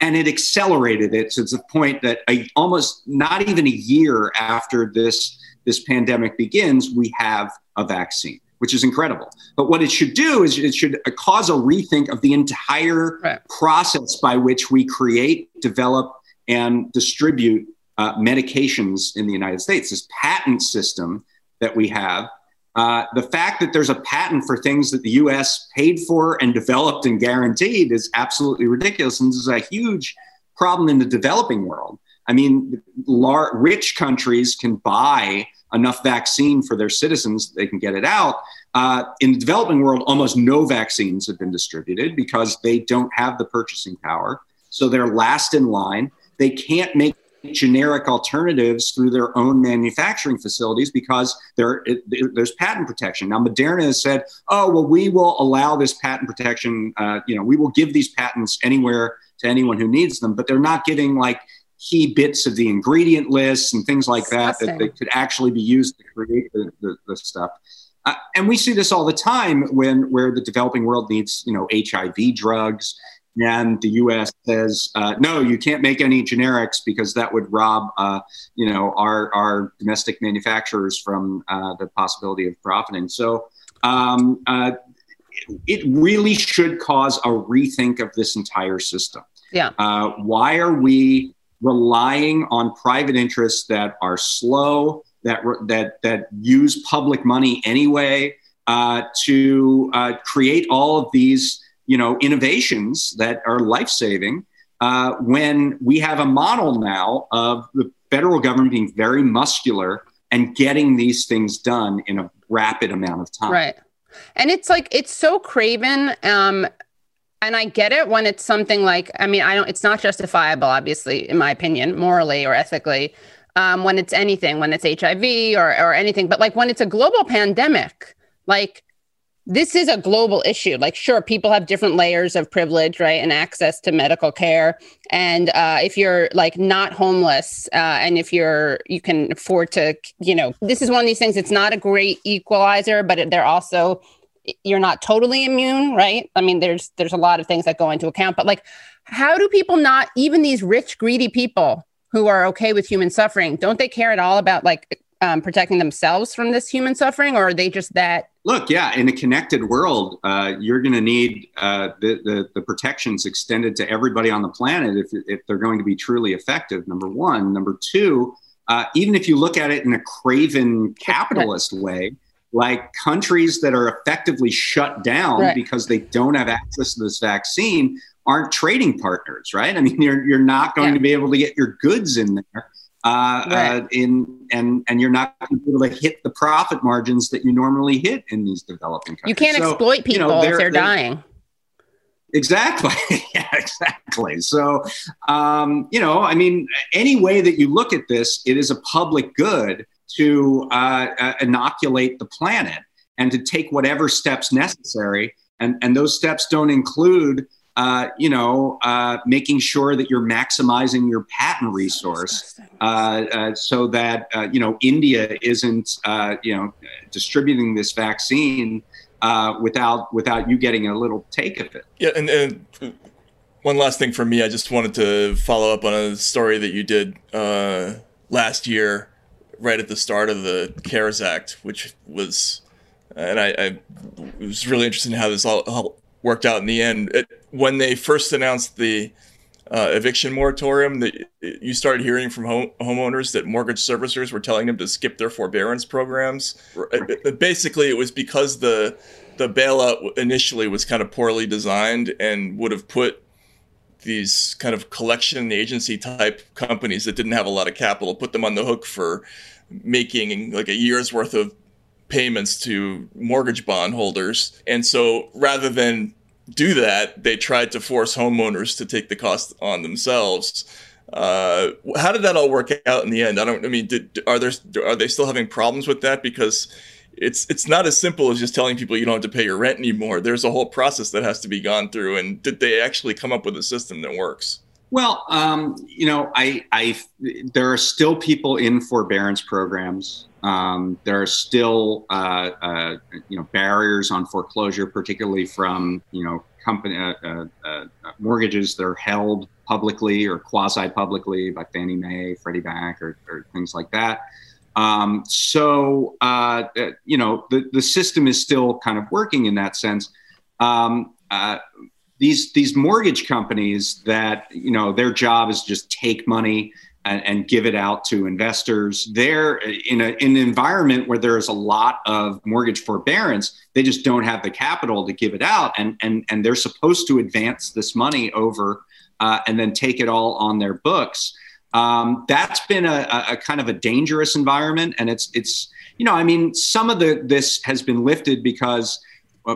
And it accelerated it to the point that a, almost not even a year after this this pandemic begins, we have a vaccine which is incredible. But what it should do is it should cause a rethink of the entire right. process by which we create, develop, and distribute uh, medications in the United States, this patent system that we have. Uh, the fact that there's a patent for things that the US paid for and developed and guaranteed is absolutely ridiculous. And this is a huge problem in the developing world. I mean, rich countries can buy enough vaccine for their citizens, they can get it out. Uh, in the developing world, almost no vaccines have been distributed because they don't have the purchasing power. So they're last in line. They can't make generic alternatives through their own manufacturing facilities because there, it, there's patent protection. Now, Moderna has said, oh, well, we will allow this patent protection. Uh, you know, we will give these patents anywhere to anyone who needs them, but they're not giving like key bits of the ingredient lists and things like that that, that could actually be used to create the, the, the stuff. Uh, and we see this all the time when where the developing world needs, you know, HIV drugs and the U.S. says uh, no, you can't make any generics because that would rob, uh, you know, our our domestic manufacturers from uh, the possibility of profiting. So um, uh, it really should cause a rethink of this entire system. Yeah. Uh, why are we relying on private interests that are slow, that that that use public money anyway, uh, to create all of these? You know, innovations that are life saving uh, when we have a model now of the federal government being very muscular and getting these things done in a rapid amount of time. Right. And it's like it's so craven. Um, and I get it when it's something like I mean I don't. It's not justifiable, obviously, in my opinion, morally or ethically. Um, when it's anything, when it's HIV or or anything, but like when it's a global pandemic, like this is a global issue. Like, sure, people have different layers of privilege, right, and access to medical care. And uh, if you're like not homeless, uh, and if you're you can afford to, you know, this is one of these things. It's not a great equalizer, but they're also you're not totally immune, right? I mean, there's there's a lot of things that go into account. But like, how do people not even these rich, greedy people who are okay with human suffering, don't they care at all about like um, protecting themselves from this human suffering, or are they just that? Look, yeah, in a connected world, uh, you're going to need uh, the, the, the protections extended to everybody on the planet if if they're going to be truly effective. Number one, number two, uh, even if you look at it in a craven capitalist way, like countries that are effectively shut down right. because they don't have access to this vaccine aren't trading partners, right? I mean, you're you're not going yeah. to be able to get your goods in there uh, right. uh, in and and you're not going to be able to hit the profit margins that you normally hit in these developing countries. You can't so, exploit people you know, they're, if they're, they're dying. Exactly. yeah, exactly. So, um, you know, I mean, any way that you look at this, it is a public good to uh, uh, inoculate the planet and to take whatever steps necessary. And, and those steps don't include uh, you know, uh, making sure that you're maximizing your patent resource uh, uh so that, uh, you know, India isn't, uh, you know, distributing this vaccine without without you getting a little take of it. Yeah, and, and, one last thing for me, I just wanted to follow up on a story that you did last year, right at the start of the CARES Act, which was, and I, I it was really interesting how this all, all worked out in the end. It, when they first announced the uh, eviction moratorium, that you started hearing from home, homeowners that mortgage servicers were telling them to skip their forbearance programs. Basically, it was because the the bailout initially was kind of poorly designed and would have put these kind of collection agency type companies that didn't have a lot of capital put them on the hook for making like a year's worth of payments to mortgage bond holders. And so rather than do that, they tried to force homeowners to take the cost on themselves. Uh, how did that all work out in the end? I don't. I mean, did, are there are they still having problems with that? Because it's it's not as simple as just telling people you don't have to pay your rent anymore. There's a whole process that has to be gone through. And did they actually come up with a system that works? Well, um, you know, I, I, there are still people in forbearance programs. Um, there are still, uh, uh, you know, barriers on foreclosure, particularly from, you know, company uh, uh, uh mortgages that are held publicly or quasi-publicly by Fannie Mae, Freddie Mac, or, or things like that. Um, so, uh, you know, the the system is still kind of working in that sense. Um, these these mortgage companies that you know their job is just take money and, and, give it out to investors. They're in, a, in an environment where there is a lot of mortgage forbearance. They just don't have the capital to give it out, and and and they're supposed to advance this money over uh, and then take it all on their books. Um, that's been a, a, kind of a dangerous environment, and it's it's you know I mean some of the this has been lifted because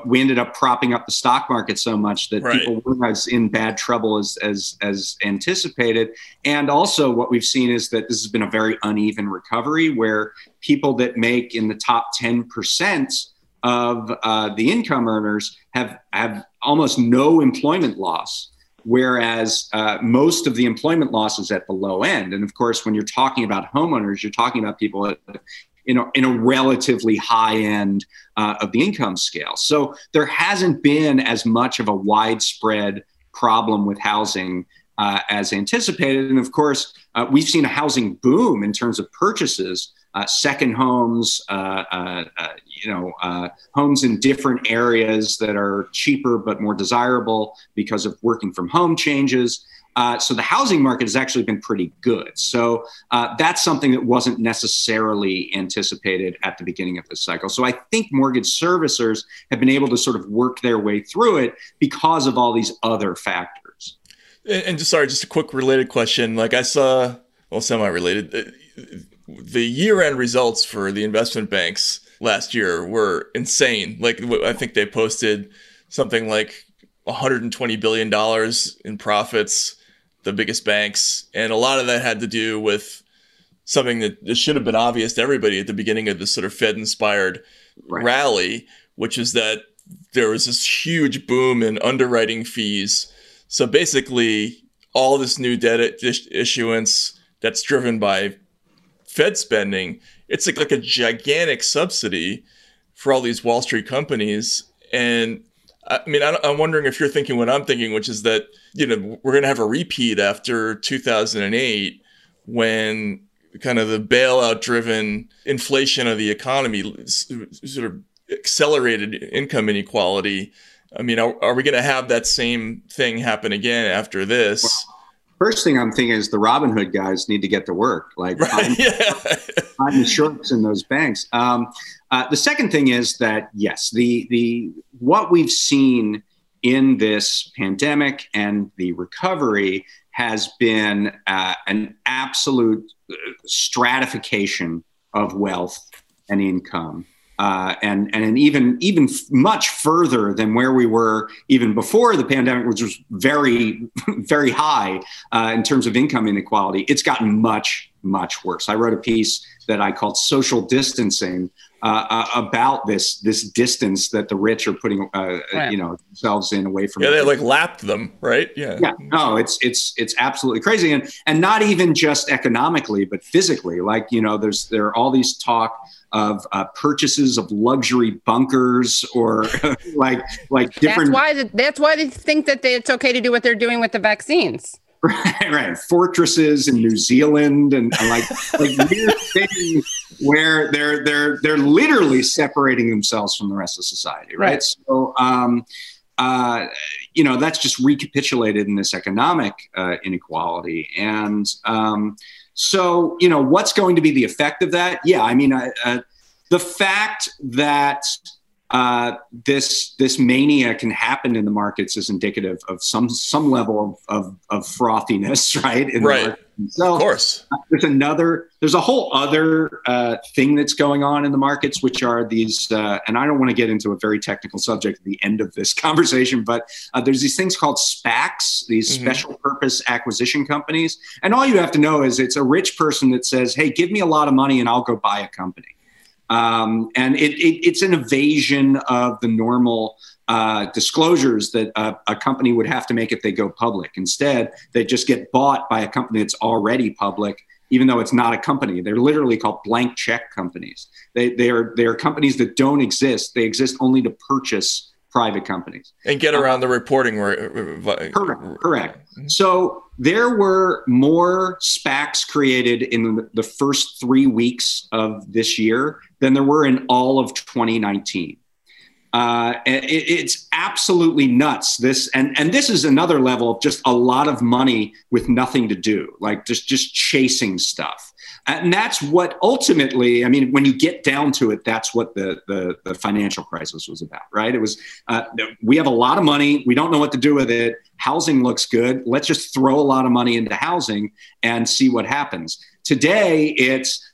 we ended up propping up the stock market so much that right. people weren't as in bad trouble as, as as anticipated. And also, what we've seen is that this has been a very uneven recovery, where people that make in the top ten percent of uh, the income earners have have almost no employment loss whereas uh, most of the employment loss is at the low end. And of course, when you're talking about homeowners, you're talking about people at in a, in a relatively high end uh, of the income scale. So there hasn't been as much of a widespread problem with housing uh, as anticipated. And of course, uh, we've seen a housing boom in terms of purchases, uh, second homes, uh, uh, you know, homes in different areas that are cheaper but more desirable because of working from home changes. Uh, so the housing market has actually been pretty good. So uh, that's something that wasn't necessarily anticipated at the beginning of the cycle. So I think mortgage servicers have been able to sort of work their way through it because of all these other factors. And, and just sorry, just a quick related question. Like I saw, well, semi-related, uh, the year-end results for the investment banks last year were insane. Like I think they posted something like 120 billion dollars in profits, the biggest banks, and a lot of that had to do with something that should have been obvious to everybody at the beginning of this sort of Fed inspired right. rally, which is that there was this huge boom in underwriting fees. So basically, all this new debt issuance that's driven by Fed spending, it's like, like a gigantic subsidy for all these Wall Street companies. And I mean, I'm wondering if you're thinking what I'm thinking, which is that, you know, we're going to have a repeat after 2008 when kind of the bailout driven inflation of the economy sort of accelerated income inequality. I mean, are, are we going to have that same thing happen again after this? First thing I'm thinking is the Robinhood guys need to get to work. Like, right, I'm, yeah. I'm shorts in those banks. Um, uh, the second thing is that yes, the the what we've seen in this pandemic and the recovery has been uh, an absolute uh, stratification of wealth and income. Uh, and and even even much further than where we were even before the pandemic, which was very very high uh, in terms of income inequality. It's gotten much much worse. I wrote a piece that I called "Social Distancing," uh, uh, about this this distance that the rich are putting uh, right. you know themselves in away from yeah they like lapped them right yeah yeah no it's it's it's absolutely crazy and and not even just economically but physically like you know there's there are all these talk of uh, purchases of luxury bunkers or like like different. That's why the, that's why they think that they, it's okay to do what they're doing with the vaccines. Right, right. Fortresses in New Zealand and, and like like weird things where they're they're they're literally separating themselves from the rest of society, right? right. So, um, uh, you know, that's just recapitulated in this economic uh, inequality, and um, so you know, what's going to be the effect of that? Yeah, I mean, uh, the fact that uh, this this mania can happen in the markets is indicative of some some level of of, of frothiness, right? In right. So, of course. There's another. There's a whole other uh, thing that's going on in the markets, which are these. Uh, and I don't want to get into a very technical subject at the end of this conversation, but uh, there's these things called SPACs, these mm-hmm. special purpose acquisition companies, and all you have to know is it's a rich person that says, "Hey, give me a lot of money, and I'll go buy a company." Um, and it, it, it's an evasion of the normal uh, disclosures that a, a, company would have to make if they go public. Instead, they just get bought by a company that's already public, even though it's not a company. They're literally called blank check companies. They, they, are, they are companies that don't exist, they exist only to purchase private companies and get around the reporting. Correct. Correct. Mm-hmm. So there were more SPACs created in the first three weeks of this year than there were in all of 2019. Uh, it, it's absolutely nuts. This and and this is another level of just a lot of money with nothing to do, like just just chasing stuff. And that's what ultimately, I mean, when you get down to it, that's what the the, the financial crisis was about, right? It was uh, we have a lot of money, we don't know what to do with it. Housing looks good. Let's just throw a lot of money into housing and see what happens. Today, it's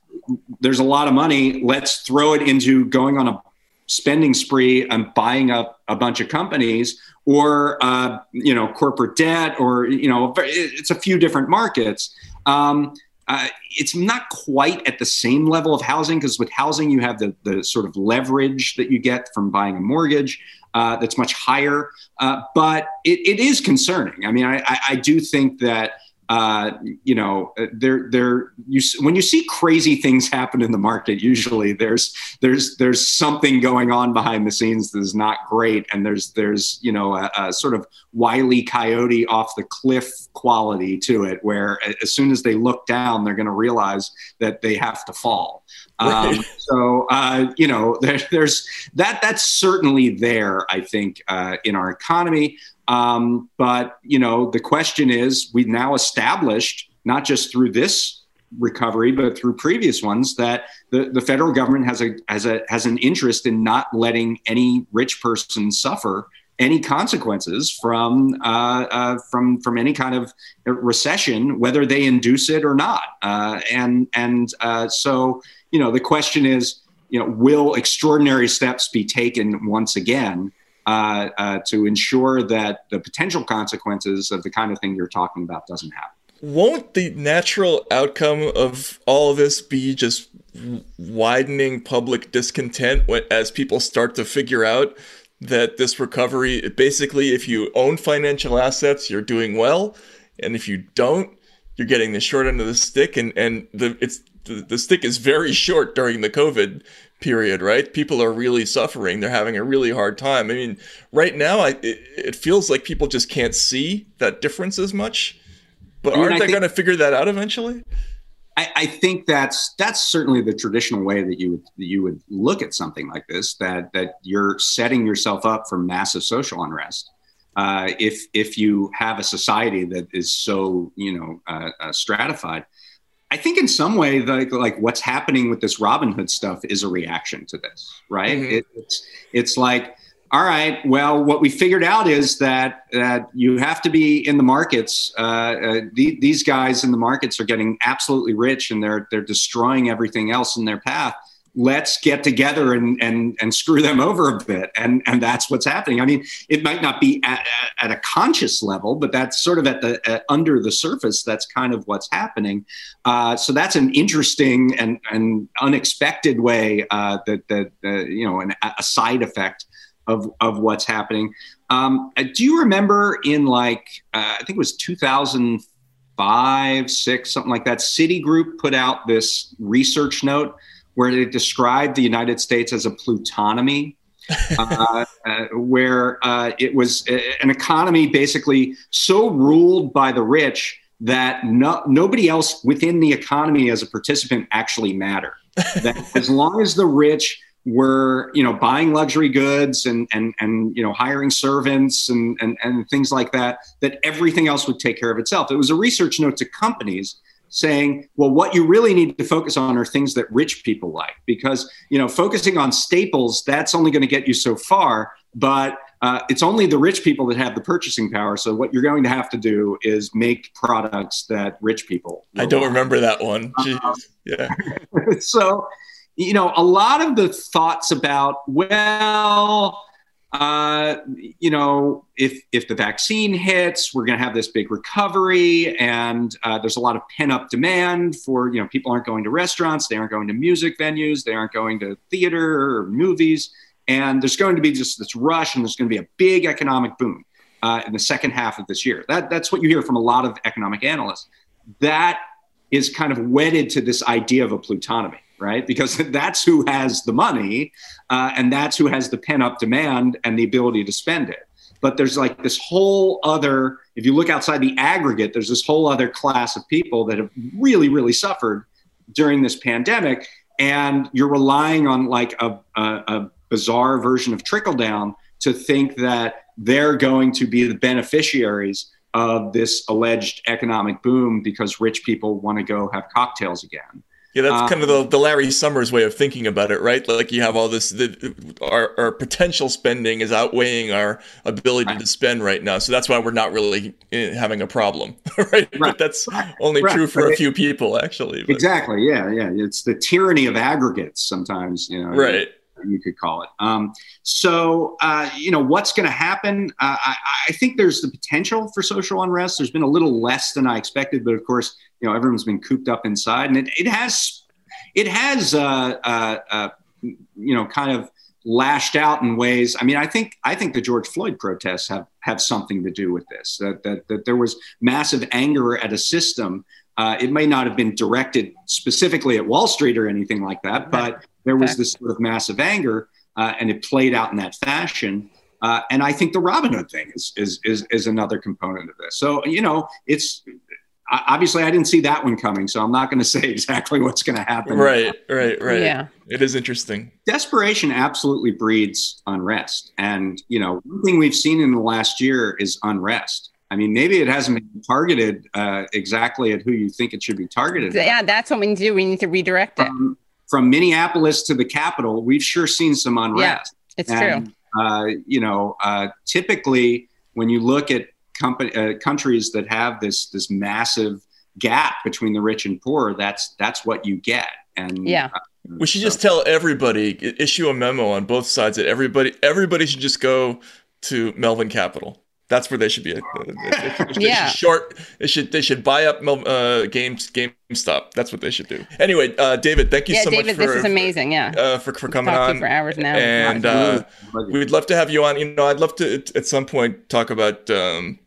there's a lot of money. Let's throw it into going on a spending spree and buying up a bunch of companies or uh, you know corporate debt or you know it's a few different markets. Um, uh, it's not quite at the same level of housing because with housing you have the, the sort of leverage that you get from buying a mortgage uh, that's much higher. Uh, but it, it is concerning. I mean I, I do think that uh, you know, uh, there, there, you when you see crazy things happen in the market, usually there's there's there's something going on behind the scenes that is not great, and there's there's you know a, a sort of wily coyote off the cliff quality to it, where as soon as they look down, they're going to realize that they have to fall. Right. Um, so uh, you know, there, there's that. That's certainly there. I think uh, in our economy. Um, but you know, the question is, we've now established not just through this recovery, but through previous ones, that the, the federal government has a has a has an interest in not letting any rich person suffer any consequences from uh, uh, from from any kind of recession, whether they induce it or not. Uh, and and uh, so you know, the question is you know, will extraordinary steps be taken once again uh, uh, to ensure that the potential consequences of the kind of thing you're talking about doesn't happen? Won't the natural outcome of all of this be just widening public discontent as people start to figure out that this recovery basically if you own financial assets you're doing well and if you don't you're getting the short end of the stick and and the it's the, the stick is very short during the covid period right people are really suffering they're having a really hard time i mean right now I, it, it feels like people just can't see that difference as much but I mean, aren't they going to figure that out eventually I, I, think that's that's certainly the traditional way that you would that you would look at something like this. That that you're setting yourself up for massive social unrest. Uh, if if you have a society that is so you know uh, uh, stratified, I think in some way like like what's happening with this Robinhood stuff is a reaction to this, right? Mm-hmm. It, it's it's like all right. Well, what we figured out is that that you have to be in the markets. Uh, uh, the, these guys in the markets are getting absolutely rich, and they're they're destroying everything else in their path. Let's get together and and and screw them over a bit, and and that's what's happening. I mean, it might not be at, at a conscious level, but that's sort of at the at under the surface. That's kind of what's happening. Uh, so that's an interesting and and unexpected way uh, that that uh, you know an, a side effect of of what's happening. Um, uh, do you remember in like uh, I think it was 2005, six, something like that? Citigroup put out this research note where they described the United States as a plutonomy. uh, uh, where uh, it was uh, an economy basically so ruled by the rich that no, nobody else within the economy as a participant actually mattered. that as long as the rich were you know buying luxury goods and and and you know hiring servants and and, and things like that that everything else would take care of itself it was a research note to companies saying well what you really need to focus on are things that rich people like because you know focusing on staples that's only going to get you so far but uh, it's only the rich people that have the purchasing power. So what you're going to have to do is make products that rich people. I don't remember that one. Uh, yeah. so you know, a lot of the thoughts about, well, uh, you know, if if the vaccine hits, we're going to have this big recovery, and uh, there's a lot of pent up demand for you know people aren't going to restaurants, they aren't going to music venues, they aren't going to theater or movies, and there's going to be just this rush, and there's going to be a big economic boom uh, in the second half of this year. That that's what you hear from a lot of economic analysts. That is kind of wedded to this idea of a plutonomy right? Because that's who has the money uh, and that's who has the pent up demand and the ability to spend it. But there's like this whole other, if you look outside the aggregate, there's this whole other class of people that have really, really suffered during this pandemic. And you're relying on like a, a, a bizarre version of trickle down to think that they're going to be the beneficiaries of this alleged economic boom because rich people want to go have cocktails again. Yeah, that's um, kind of the, the Larry Summers way of thinking about it, right? Like you have all this, the, our, our potential spending is outweighing our ability right. to spend right now. So that's why we're not really eh, having a problem, right? right. But that's only right. true for a few people, actually. But. Exactly. Yeah. Yeah. It's the tyranny of aggregates sometimes, you know. Right. You could call it. Um, so, uh, you know, what's going to happen? Uh, I, I think there's the potential for social unrest. There's been a little less than I expected, but of course, you know everyone's been cooped up inside, and it, it has it has uh, uh, uh, you know kind of lashed out in ways. I mean, I think I think the George Floyd protests have have something to do with this. That that, that there was massive anger at a system. Uh, it may not have been directed specifically at Wall Street or anything like that, but there was this sort of massive anger, uh, and it played out in that fashion. Uh, and I think the Robinhood thing is, is is is another component of this. So you know, it's obviously I didn't see that one coming, so I'm not going to say exactly what's going to happen. Right, right, right. Yeah, it is interesting. Desperation absolutely breeds unrest, and you know, one thing we've seen in the last year is unrest. I mean, maybe it hasn't been targeted uh, exactly at who you think it should be targeted. Yeah, at. that's what we need to do. We need to redirect it. Um, from Minneapolis to the Capitol, we've sure seen some unrest. Yeah, it's and, true. Uh, you know, uh, typically when you look at company, uh, countries that have this this massive gap between the rich and poor, that's that's what you get. And Yeah. uh, We should just tell everybody, issue a memo on both sides that everybody everybody should just go to Melvin Capital. That's where they should be. At. They Yeah. should short. They should they should buy up Mel- uh, games GameStop. That's what they should do. Anyway, uh, David, thank you Yeah, so David, much David, this is amazing. Yeah. uh, for for coming Talk to on you for hours now. And uh, we'd love to have you on. You know, I'd love to at- at some point talk about um,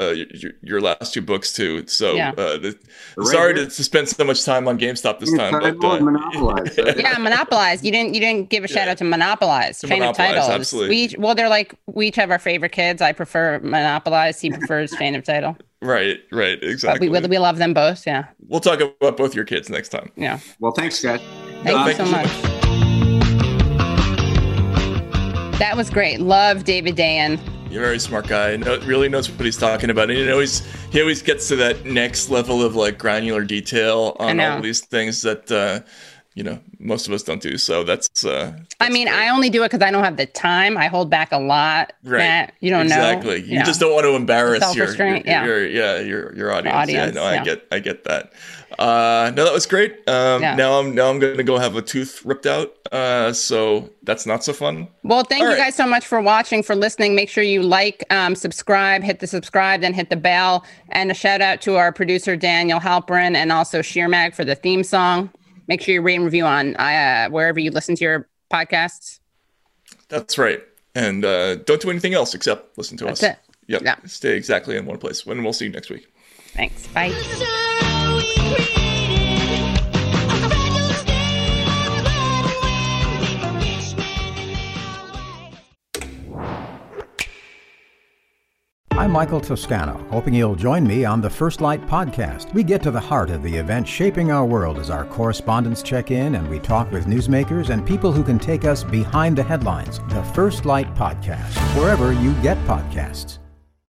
uh, your, your last two books too. So, Yeah. uh, the, Right sorry here. to, to spend so much time on GameStop this time, but uh, monopolize. yeah, monopolize. You didn't. You didn't give a shout out to monopolize. To Chain Monopolize, of titles. absolutely. We well, they're like we each have our favorite kids. I prefer monopolize. He prefers chain of title. right, right, But exactly. we we love them both. Yeah. We'll talk about both your kids next time. Yeah. Well, thanks, guys. Thank Uh, you thank so you so much. That was great. Love David Dayen. You're a very smart guy. Know, really knows what he's talking about. And he always he always gets to that next level of like granular detail on all these things that uh, you know most of us don't do. So that's. Uh, I mean, great. I only do it because I don't have the time. I hold back a lot. Right. Matt. you don't exactly. know. Exactly. You just don't want to embarrass your, your, yeah. your yeah your your audience. audience, yeah, no, I get I get that. Uh, no, that was great. Um, Yeah. Now I'm now I'm gonna go have a tooth ripped out. Uh, so that's not so fun. Well, thank All you right. guys so much for watching, for listening. Make sure you like, um, subscribe, hit the subscribe, then hit the bell. And a shout out to our producer, Daniel Halperin, and also Sheer Mag for the theme song. Make sure you rate and review on uh, wherever you listen to your podcasts. That's right. And uh, don't do anything else except listen to That's us. it. Yep. Yeah. Stay exactly in one place. And we'll see you next week. Thanks. Bye. I'm Michael Toscano, hoping you'll join me on the First Light podcast. We get to the heart of the event shaping our world as our correspondents check in and we talk with newsmakers and people who can take us behind the headlines. The First Light podcast, wherever you get podcasts.